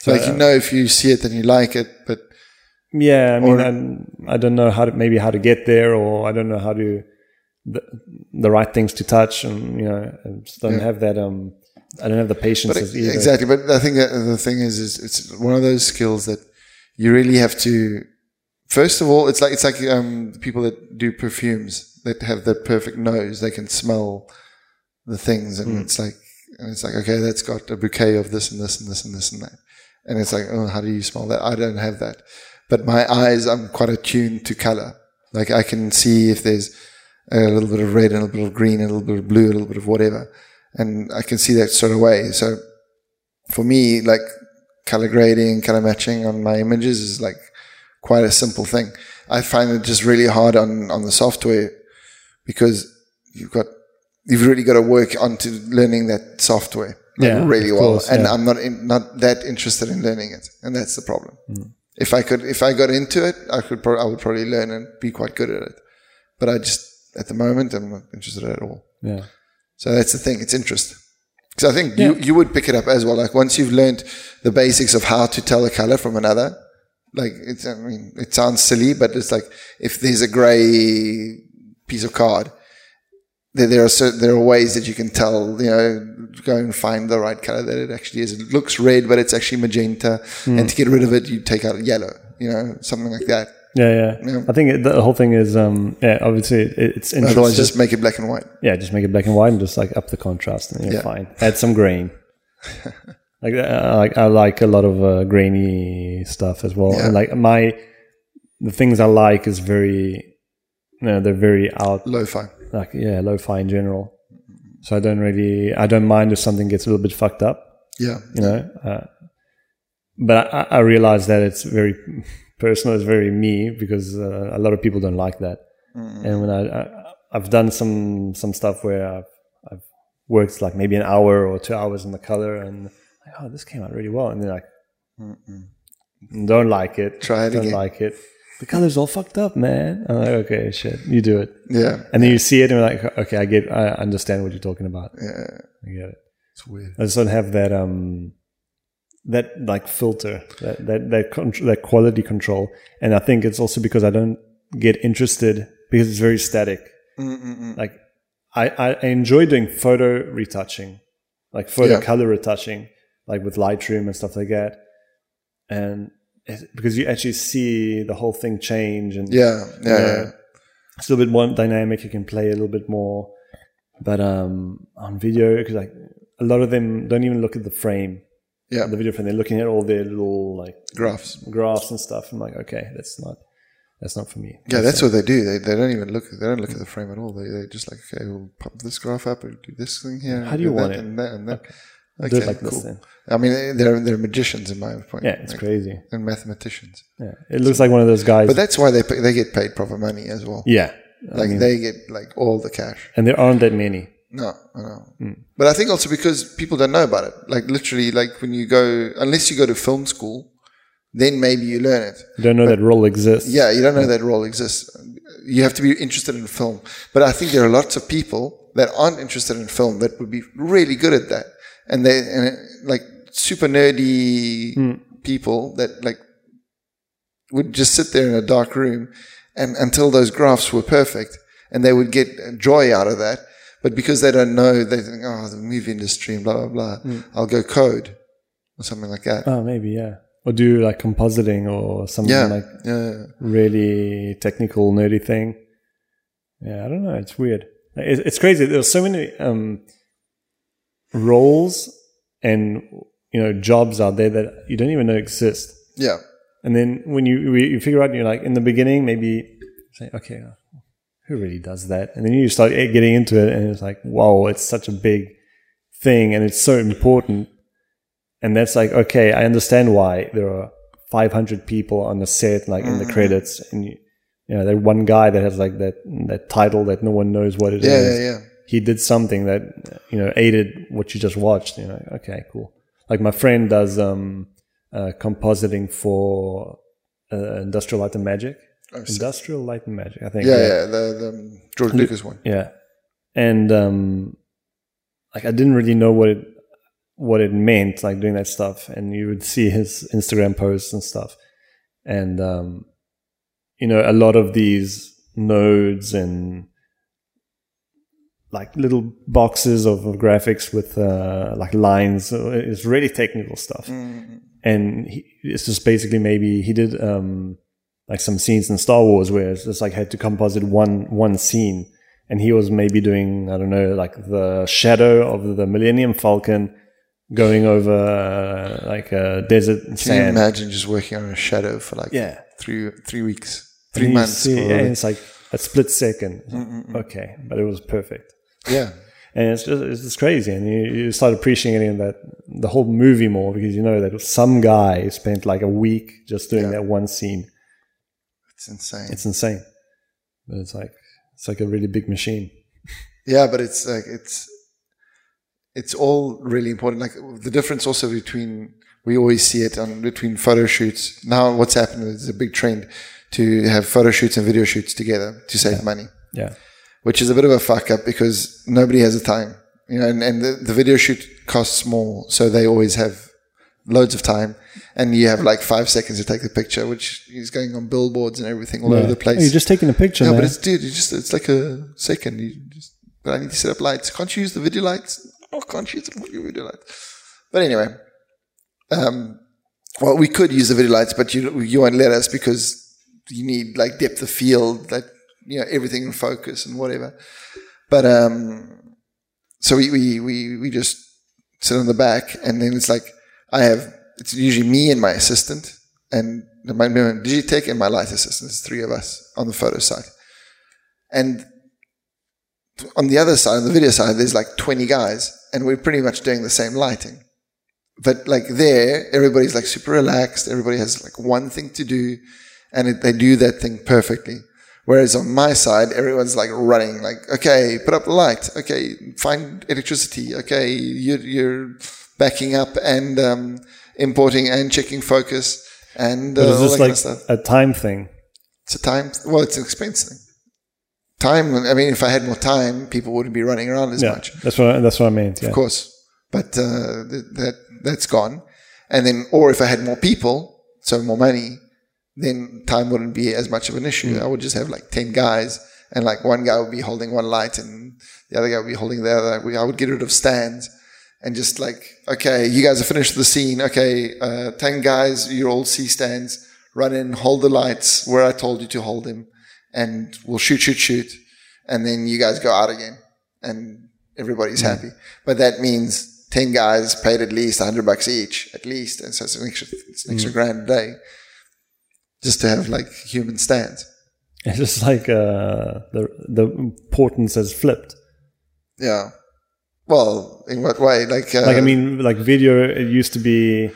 so like you know, if you see it, then you like it, but yeah. I mean, I, I don't know how to maybe how to get there, or I don't know how to the, the right things to touch, and you know, I just don't Yeah. have that. Um, I don't have the patience but as either. exactly. But I think that the thing is, is it's one of those skills that you really have to. First of all, it's like it's like um, people that do perfumes that have the perfect nose. They can smell the things, and it's like and it's like okay, that's got a bouquet of this and this and this and this and that. And it's like, oh, how do you smell that? I don't have that. But my eyes, I'm quite attuned to color. Like I can see if there's a little bit of red and a little bit of green and a little bit of blue, a little bit of whatever. And I can see that straight away. So for me, like color grading, color matching on my images is like quite a simple thing. I find it just really hard on, on the software because you've got you've really got to work onto learning that software like, Yeah, really well. course, and yeah. I'm not in, not that interested in learning it, and that's the problem. Hmm. If I could, if I got into it, I could, pro- I would probably learn and be quite good at it. But I just, at the moment, I'm not interested at all. Yeah. So that's the thing. It's interest. Because I think you, you would pick it up as well. Like once you've learned the basics of how to tell a color from another, like it's, I mean, it sounds silly, but it's like if there's a gray piece of card, there, there are certain, there are ways that you can tell, you know, go and find the right color that it actually is. It looks red, but it's actually magenta. And to get rid of it, you take out yellow, you know, something like that. Yeah, yeah. Yeah. I think it, the whole thing is, um, yeah, obviously it, it's interesting. Otherwise, just make it black and white. yeah, just make it black and white and just like up the contrast and you're Yeah. fine. Add some grain. like, uh, I like I like a lot of uh, grainy stuff as well. Yeah. And like my the things I like is very, you know, they're very out Lo-fi. like yeah, lo-fi in general. So I don't really I don't mind if something gets a little bit fucked up. Yeah. you know. Uh, but I, I realize that it's very personal. It's very me because uh, a lot of people don't like that. And when I, I I've done some some stuff where I've I've worked like maybe an hour or two hours in the color and oh this came out really well and then like don't like it Try it don't again. like it the color's all fucked up man I'm like okay shit you do it Yeah. and then you see it and you're like okay I get I understand what you're talking about Yeah. I get it It's weird. I just don't have that um that like filter that that that, con- that quality control, and I think it's also because I don't get interested because it's very static. Like I, I I enjoy doing photo retouching, like photo Yeah. color retouching, like with Lightroom and stuff like that, and it, because you actually see the whole thing change and Yeah. Yeah. yeah. it's a little bit more dynamic. You can play a little bit more, but um, on video, because like a lot of them don't even look at the frame, Yeah. the video frame. They're looking at all their little like Graphs. graphs and stuff. I'm like, okay, that's not that's not for me. Yeah, that's what they do. They, they don't even look. They don't look at the frame at all. They they just like okay, we'll pop this graph up and do this thing here. How do you want that it? And that and that. Okay, Do it like cool. this then. I mean, they're they're magicians in my point. Yeah, it's like, crazy. And mathematicians. Yeah, it looks like one of those guys. But that's why they pay, they get paid proper money as well. yeah, Like they get like all the cash. and there aren't that many. No, I know. Hmm. But I think also because people don't know about it. Like literally, like when you go, unless you go to film school, then maybe you learn it. You don't know that role exists. Yeah, you don't know that role exists. You have to be interested in film. But I think there are lots of people that aren't interested in film that would be really good at that. And they, and it- like super nerdy hmm. people that like would just sit there in a dark room and until those graphs were perfect and they would get joy out of that. But because they don't know, they think, oh, the movie industry and blah, blah, blah. Hmm. I'll go code or something like that. Oh, maybe yeah. Or do like compositing or something yeah. like yeah. yeah. really technical, nerdy thing. Yeah, I don't know. It's weird. It, it's crazy. There's so many um, roles and you know jobs out there that you don't even know exist. Yeah. And then when you you figure out, you're like in the beginning, maybe say, okay, who really does that? And then you start getting into it, and it's like, wow, it's such a big thing, and it's so important. And that's like, okay, I understand why there are 500 people on the set, like in the mm-hmm. credits, and you, you know, that one guy that has like that that title that no one knows what it is. Yeah. Yeah. He did something that you know aided what you just watched. You know, okay, cool. Like my friend does um, uh, compositing for uh, Industrial Light and Magic. Industrial Light and Magic, I think. Yeah, yeah, the, the George Lucas one. Yeah. And um like I didn't really know what it what it meant, like doing that stuff. And you would see his Instagram posts and stuff. And um you know, a lot of these nodes and like little boxes of, of graphics with uh, like lines. So It's really technical stuff. And he, it's just basically maybe he did um, like some scenes in Star Wars where it's just like had to composite one one scene, and he was maybe doing I don't know like the shadow of the Millennium Falcon going over uh, like a desert Can you imagine just working on a shadow for like Yeah. three three weeks, three months? see- and it's like a split 2nd Okay, but it was perfect. Yeah, and it's just it's just crazy and you, you start appreciating that the whole movie more because you know that some guy spent like a week just doing that one scene it's insane. it's insane but it's like it's like a really big machine Yeah, but it's like it's it's all really important. Like the difference also between we always see it on between photo shoots. Now what's happened is a big trend to have photo shoots and video shoots together to save money, Yeah. Which is a bit of a fuck up because nobody has the time. You know, and, and the, the video shoot costs more, so they always have loads of time, and you have like five seconds to take the picture, which is going on billboards and everything all over the place. Oh, you're just taking a picture, No, man. but it's dude, it's just it's like a second. You just but I need to set up lights. Can't you use the video lights? Oh, can't you use the video lights? But anyway, um, well, we could use the video lights, but you you won't let us because you need like depth of field, that you know everything in focus and whatever. But um, so we we we we just sit on the back, and then it's like I have it's usually me and my assistant and my Digitech and my light assistant. It's three of us on the photo side. And on the other side, on the video side, there's like 20 guys, and we're pretty much doing the same lighting. But like there, everybody's like super relaxed. Everybody has like one thing to do, and it, they do that thing perfectly. Whereas on my side, everyone's like running, like, okay, put up the light. Okay, find electricity. Okay, you're, you're backing up and um, importing and checking focus and uh, all is that this kind of stuff. a time thing? It's a time. Well, it's an expense thing. Time. I mean, if I had more time, people wouldn't be running around as Yeah, much, that's what that's what I meant. Yeah. of course. But uh, th- that that's gone. And then, or if I had more people, so more money, then time wouldn't be as much of an issue. Hmm. I would just have like ten guys, and like one guy would be holding one light, and the other guy would be holding the other. I would get rid of stands. And just like, okay, you guys have finished the scene. Okay, uh, 10 guys, you're all C stands. Run in, hold the lights where I told you to hold them and we'll shoot, shoot, shoot. And then you guys go out again and everybody's happy. But that means 10 guys paid at least 100 bucks each, at least. And so it's an extra, it's an extra grand a day just to have like human stands. It's just like uh, the the importance has flipped. Yeah. Well, in what way? Like, uh, Like I mean, like video, it used to be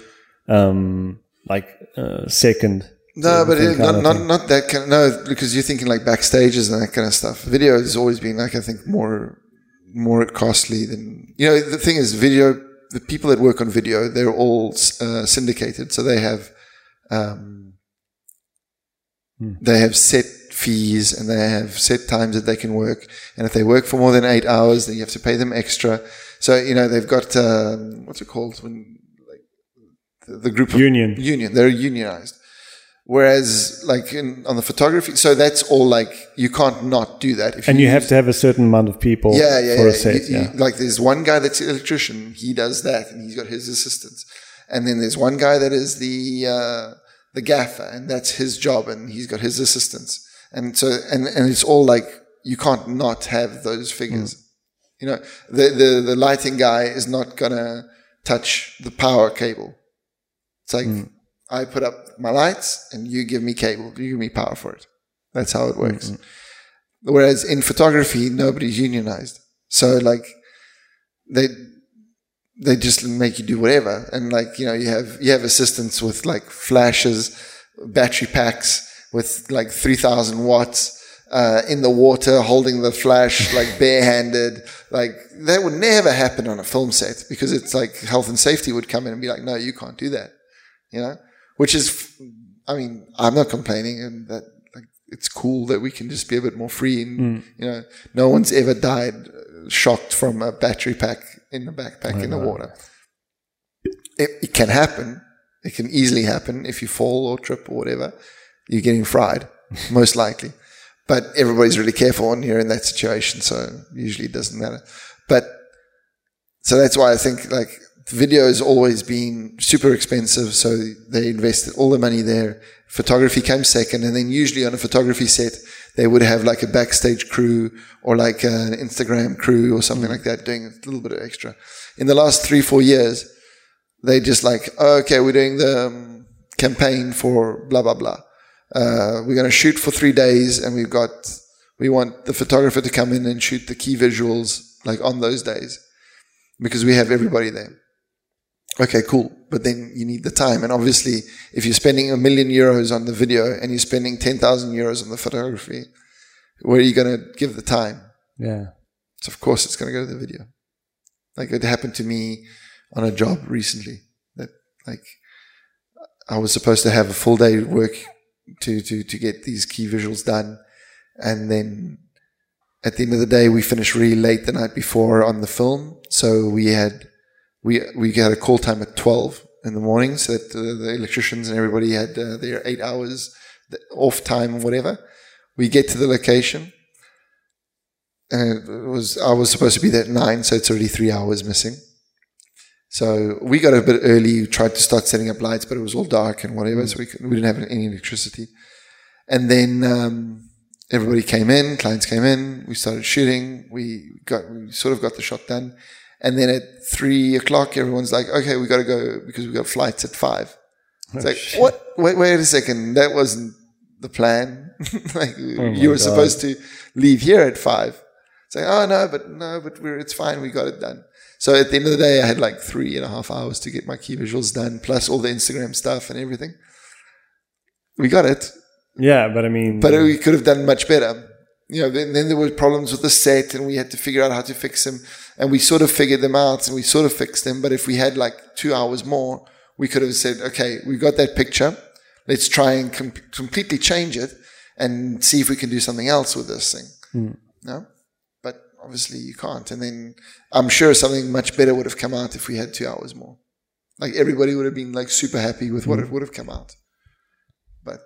um, like uh, second. No, but it, not not not that kind. Of, no, because you're thinking like backstages and that kind of stuff. Video has always been like I think more more costly than you know. The thing is, video. The people that work on video, they're all uh, syndicated, so they have um, they have set fees and they have set times that they can work. And if they work for more than eight hours, then you have to pay them extra. So you know they've got um, what's it called when like the, the group of Union. union. They're unionized. Whereas, like in, on the photography, so that's all like you can't not do that. If And you have to have a certain amount of people yeah, yeah, for yeah. a set. You- you- Like there's one guy that's an electrician. He does that, and he's got his assistants. And then there's one guy that is the uh, the gaffer, and that's his job, and he's got his assistants. And so, and and it's all like you can't not have those figures. Hmm. You know, the the the lighting guy is not gonna touch the power cable. It's like hmm. I put up my lights, and you give me cable, you give me power for it. That's how it hmm, works. Whereas in photography, nobody's unionized. So like they they just make you do whatever. And like, you know, you have you have assistants with like flashes, battery packs with like three thousand watts. Uh, in the water, holding the flash like barehanded, like that would never happen on a film set because it's like health and safety would come in and be like, no, you can't do that, you know. Which is, I mean, I'm not complaining, and that like it's cool that we can just be a bit more free, and you know, no one's ever died uh, shocked from a battery pack in the backpack in the water. It, it can happen. It can easily happen if you fall or trip or whatever. You're getting fried, most likely. But everybody's really careful when you're in that situation, so usually it doesn't matter. But so that's why I think like video has always been super expensive. So they invested all the money there. Photography came second. And then usually on a photography set, they would have like a backstage crew or like an Instagram crew or something like that doing a little bit of extra. In the last three, four years, they just like, oh, okay, we're doing the um, campaign for blah, blah, blah. Uh, we're going to shoot for three days and we've got, we want the photographer to come in and shoot the key visuals like on those days because we have everybody there. Okay, cool. But then you need the time. And obviously, if you're spending a million euros on the video and you're spending 10,000 euros on the photography, where are you going to give the time? Yeah. So of course it's going to go to the video. Like it happened to me on a job recently that like I was supposed to have a full day work to, to, to get these key visuals done. And then at the end of the day, we finished really late the night before on the film. So we had, we, we had a call time at 12 in the morning so that uh, the electricians and everybody had uh, their eight hours off time or whatever. We get to the location and it was, I was supposed to be there at nine. So it's already three hours missing. So we got a bit early, tried to start setting up lights, but it was all dark and whatever. So we, could, we didn't have any electricity. And then, um, everybody came in, clients came in, we started shooting, we got, we sort of got the shot done. And then at three o'clock, everyone's like, okay, we got to go because we got flights at five. Oh, it's Oh, like, shit. what? Wait, wait a second. That wasn't the plan. like Oh you were God. supposed to leave here at five. It's like, oh no, but no, but we're, it's fine. We got it done. So at the end of the day, I had like three and a half hours to get my key visuals done, plus all the Instagram stuff and everything. We got it, Yeah, but I mean, but we could have done much better. You know, then, then there were problems with the set and we had to figure out how to fix them. And we sort of figured them out and we sort of fixed them. But if we had like two hours more, we could have said, okay, we've got that picture. Let's try and com- completely change it and see if we can do something else with this thing. Hmm. No? But obviously you can't. And then I'm sure something much better would have come out if we had two hours more. Like everybody would have been like super happy with what hmm. it would have come out. But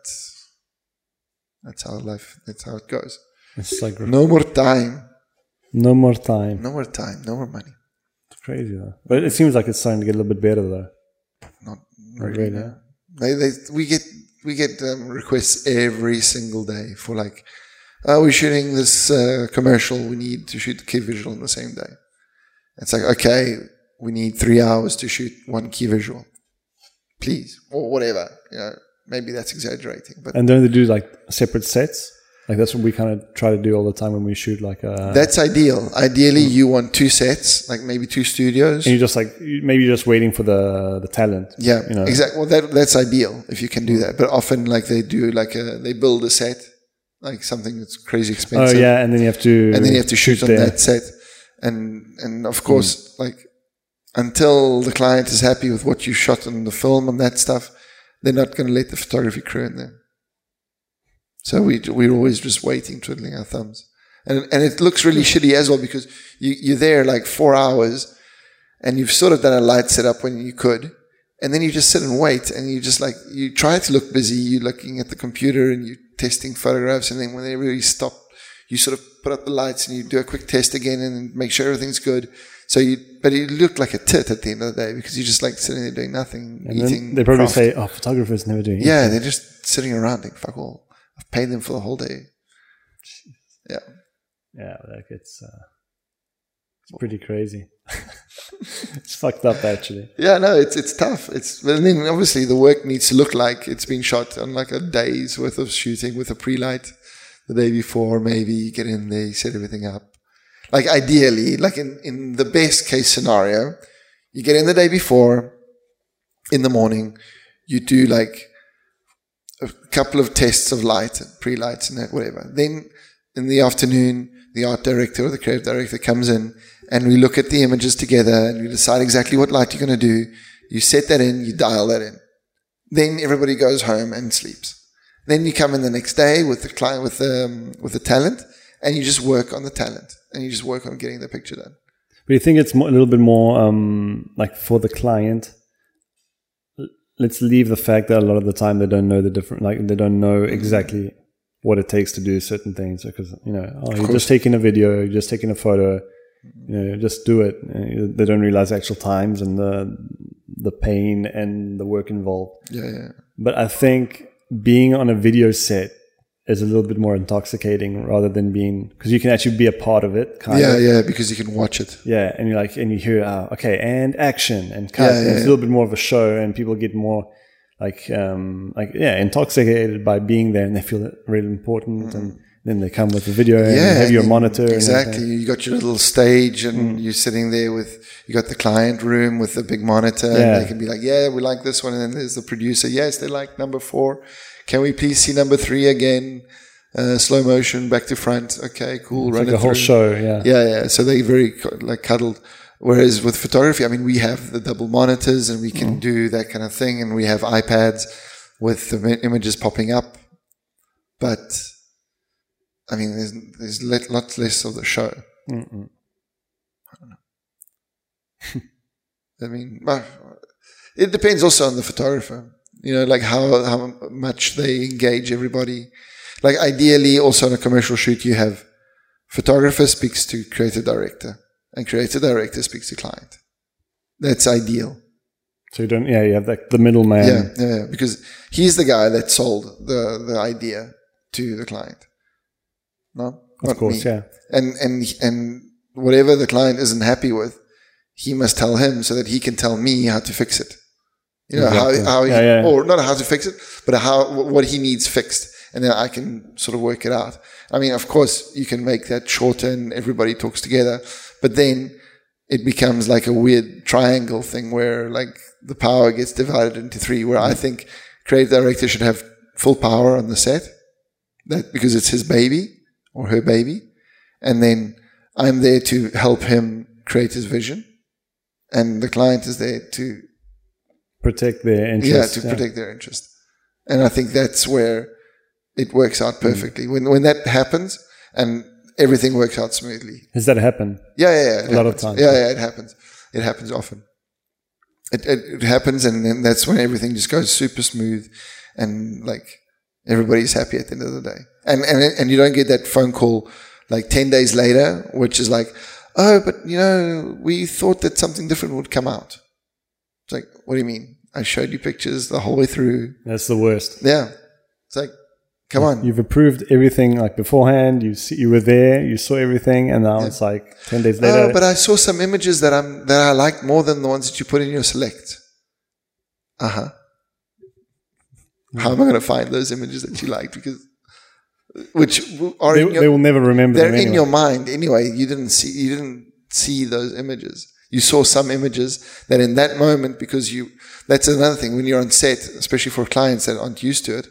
that's how life, that's how it goes. It's like No more time. no more time. No more time. No more money. It's crazy though. But it seems like it's starting to get a little bit better though. Not Not really. really, no. They, they, we get we get um, requests every single day for like, oh, we're shooting this uh, commercial. We need to shoot the key visual on the same day. It's like, okay, we need three hours to shoot one key visual, please, or whatever. You know, maybe that's exaggerating, but And don't they do like separate sets? Like that's what we kind of try to do all the time when we shoot like a. that's ideal. Ideally, you want two sets, like maybe two studios. and you're just like maybe you're just waiting for the the talent. Yeah, you know. exactly. Well, that that's ideal if you can do that. But often, like they do, like a, they build a set, like something that's crazy oh, expensive. Oh yeah, and then you have to. and then you have to shoot on there. that set, and and of hmm. course, like until the client is happy with what you shot on the film and that stuff, they're not going to let the photography crew in there. So we we're always just waiting, twiddling our thumbs, and and it looks really shitty as well because you you're there like four hours, and you've sort of done a light setup when you could, and then you just sit and wait, and you just like you try to look busy, you're looking at the computer and you're testing photographs, and then when they really stop, you sort of put up the lights and you do a quick test again and make sure everything's good. So you, but you look like a tit at the end of the day because you're just like sitting there doing nothing, And eating. they probably craft. say, "Oh, photographers never do." anything." Yeah, they're just sitting around doing fuck all. I've paid them for the whole day. Yeah. yeah, like it's uh, it's pretty crazy. it's fucked up actually. Yeah, no, it's it's tough. It's and then obviously the work needs to look like it's been shot on like a day's worth of shooting with a pre-light the day before. Maybe you get in there, you set everything up. Like ideally, like in in the best case scenario, you get in the day before, in the morning, you do like a couple of tests of light, and pre-lights and whatever. Then in the afternoon, the art director or the creative director comes in and we look at the images together and we decide exactly what light you're going to do. You set that in, you dial that in. Then everybody goes home and sleeps. Then you come in the next day with the client, with the, um, with the talent and you just work on the talent and you just work on getting the picture done. But you think it's more, a little bit more um, like for the client? Let's leave the fact that a lot of the time they don't know the different, like they don't know mm-hmm. exactly what it takes to do certain things because you know, oh, you're just taking a video, you're just taking a photo, you know, just do it. They don't realize actual times and the the pain and the work involved. Yeah, yeah. But I think being on a video set is a little bit more intoxicating rather than being because you can actually be a part of it. Kind Yeah, of. yeah, because you can watch it. Yeah, and you like, and you hear, uh, okay, and action and cut. Yeah, yeah, it's a little bit more of a show, and people get more like, um, like yeah, intoxicated by being there, and they feel really important, and then they come with the video and Mm. yeah, have your and monitor. Exactly. You got your little stage, Mm. and you're sitting there with you got the client room with the big monitor, Yeah. and they can be like, "Yeah, we like this one," and then there's the producer. Yes, they like number four. Can we please see number three again? uh, slow motion, back to front. Okay, cool. run like it a whole show. Yeah. Yeah, yeah. So they very like cuddled. Whereas with photography, I mean, we have the double monitors and we can do that kind of thing, and we have iPads with the images popping up. But I mean, there's there's let, lots less of the show. Mm-mm. I don't know. I mean, well, it depends also on the photographer. You know, like how how much they engage everybody. Like ideally, also on a commercial shoot, you have photographer speaks to creative director, and creative director speaks to client. That's ideal. So you don't. Yeah, you have like the middleman. Yeah, yeah, yeah, because he's the guy that sold the the idea to the client. No, Of course. me. Yeah. and and and whatever the client isn't happy with, he must tell him so that he can tell me how to fix it. You know Exactly. how how he, Yeah, yeah. or not how to fix it, but how what he needs fixed, and then I can sort of work it out. I mean, of course, you can make that shorter and everybody talks together, but then it becomes like a weird triangle thing where like the power gets divided into three. Where I think creative director should have full power on the set, that because it's his baby or her baby, and then I'm there to help him create his vision, and the client is there to Protect their interest. yeah to protect their interest. And I think that's where it works out mm. perfectly when when that happens and everything works out smoothly. Has that happened? Yeah, yeah, yeah. A lot of times, Yeah, yeah. yeah, it happens. It happens often. It, it it happens, and then that's when everything just goes super smooth, and like everybody's happy at the end of the day. And and and you don't get that phone call like ten days later, which is like, oh, but you know, we thought that something different would come out. It's like, what do you mean? I showed you pictures the whole way through. That's the worst. Yeah, it's like, come on. You've approved everything like beforehand. You see, you were there. You saw everything, and now it's like ten days later. Oh, but I saw some images that I'm that I liked more than the ones that you put in your select. Uh huh. How am I going to find those images that you liked? Because which are they, in your, they will never remember they're in anyway. your mind anyway. You didn't see you didn't see those images. You saw some images that in that moment because you. That's another thing when you're on set, especially for clients that aren't used to it.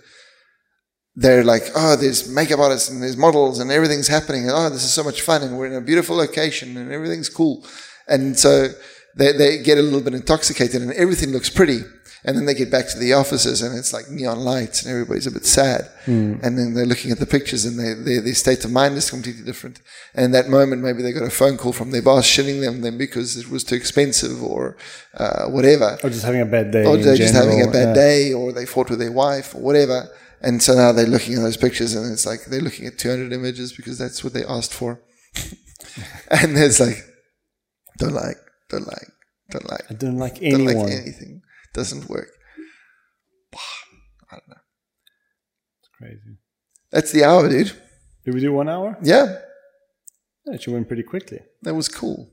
They're like, oh, there's makeup artists and there's models and everything's happening. And, oh, this is so much fun and we're in a beautiful location and everything's cool. And so they, they get a little bit intoxicated and everything looks pretty. And then they get back to the offices and it's like neon lights and everybody's a bit sad. And then they're looking at the pictures and they, they, their state of mind is completely different. And in that moment, maybe they got a phone call from their boss shitting them them because it was too expensive or uh, whatever. or just having a bad day. Or they're just having a bad yeah. day or they fought with their wife or whatever. And so now they're looking at those pictures and it's like they're looking at 200 images because that's what they asked for. and it's like, don't like, don't like, don't like, I don't like don't anyone. like anything. Doesn't work. I don't know. It's crazy. That's the hour, dude. Did we do one hour? Yeah, That actually went pretty quickly. that was cool.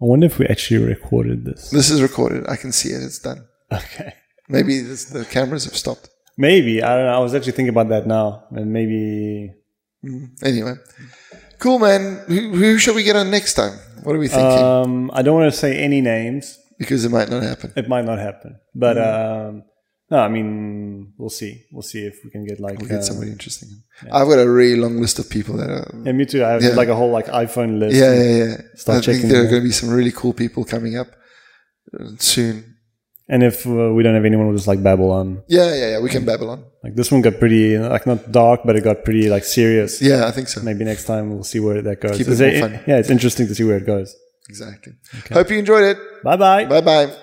I wonder if we actually recorded this. This is recorded. I can see it. It's done. Okay. Maybe this, the cameras have stopped. Maybe I don't know. I was actually thinking about that now, and maybe Anyway, cool, man. Who, who shall we get on next time? What are we thinking? um, I don't want to say any names. Because it might not happen. It might not happen, but Mm-hmm. um, no. I mean, we'll see. We'll see if we can get like. We'll get uh, somebody interesting. I've got a really long list of people that are. Yeah, me too. I have Yeah. like a whole like iPhone list. Yeah, yeah, yeah. Start I think checking there are going to be some really cool people coming up uh, soon. And if uh, we don't have anyone, we'll just like babble on. Yeah, yeah, yeah. We can babble on. Like this one got pretty like not dark, but it got pretty like serious. Yeah, I think so. Maybe next time we'll see where that goes. Keep it more a- fun. Yeah, it's interesting to see where it goes. Exactly. Hope you enjoyed it. Bye bye. Bye bye.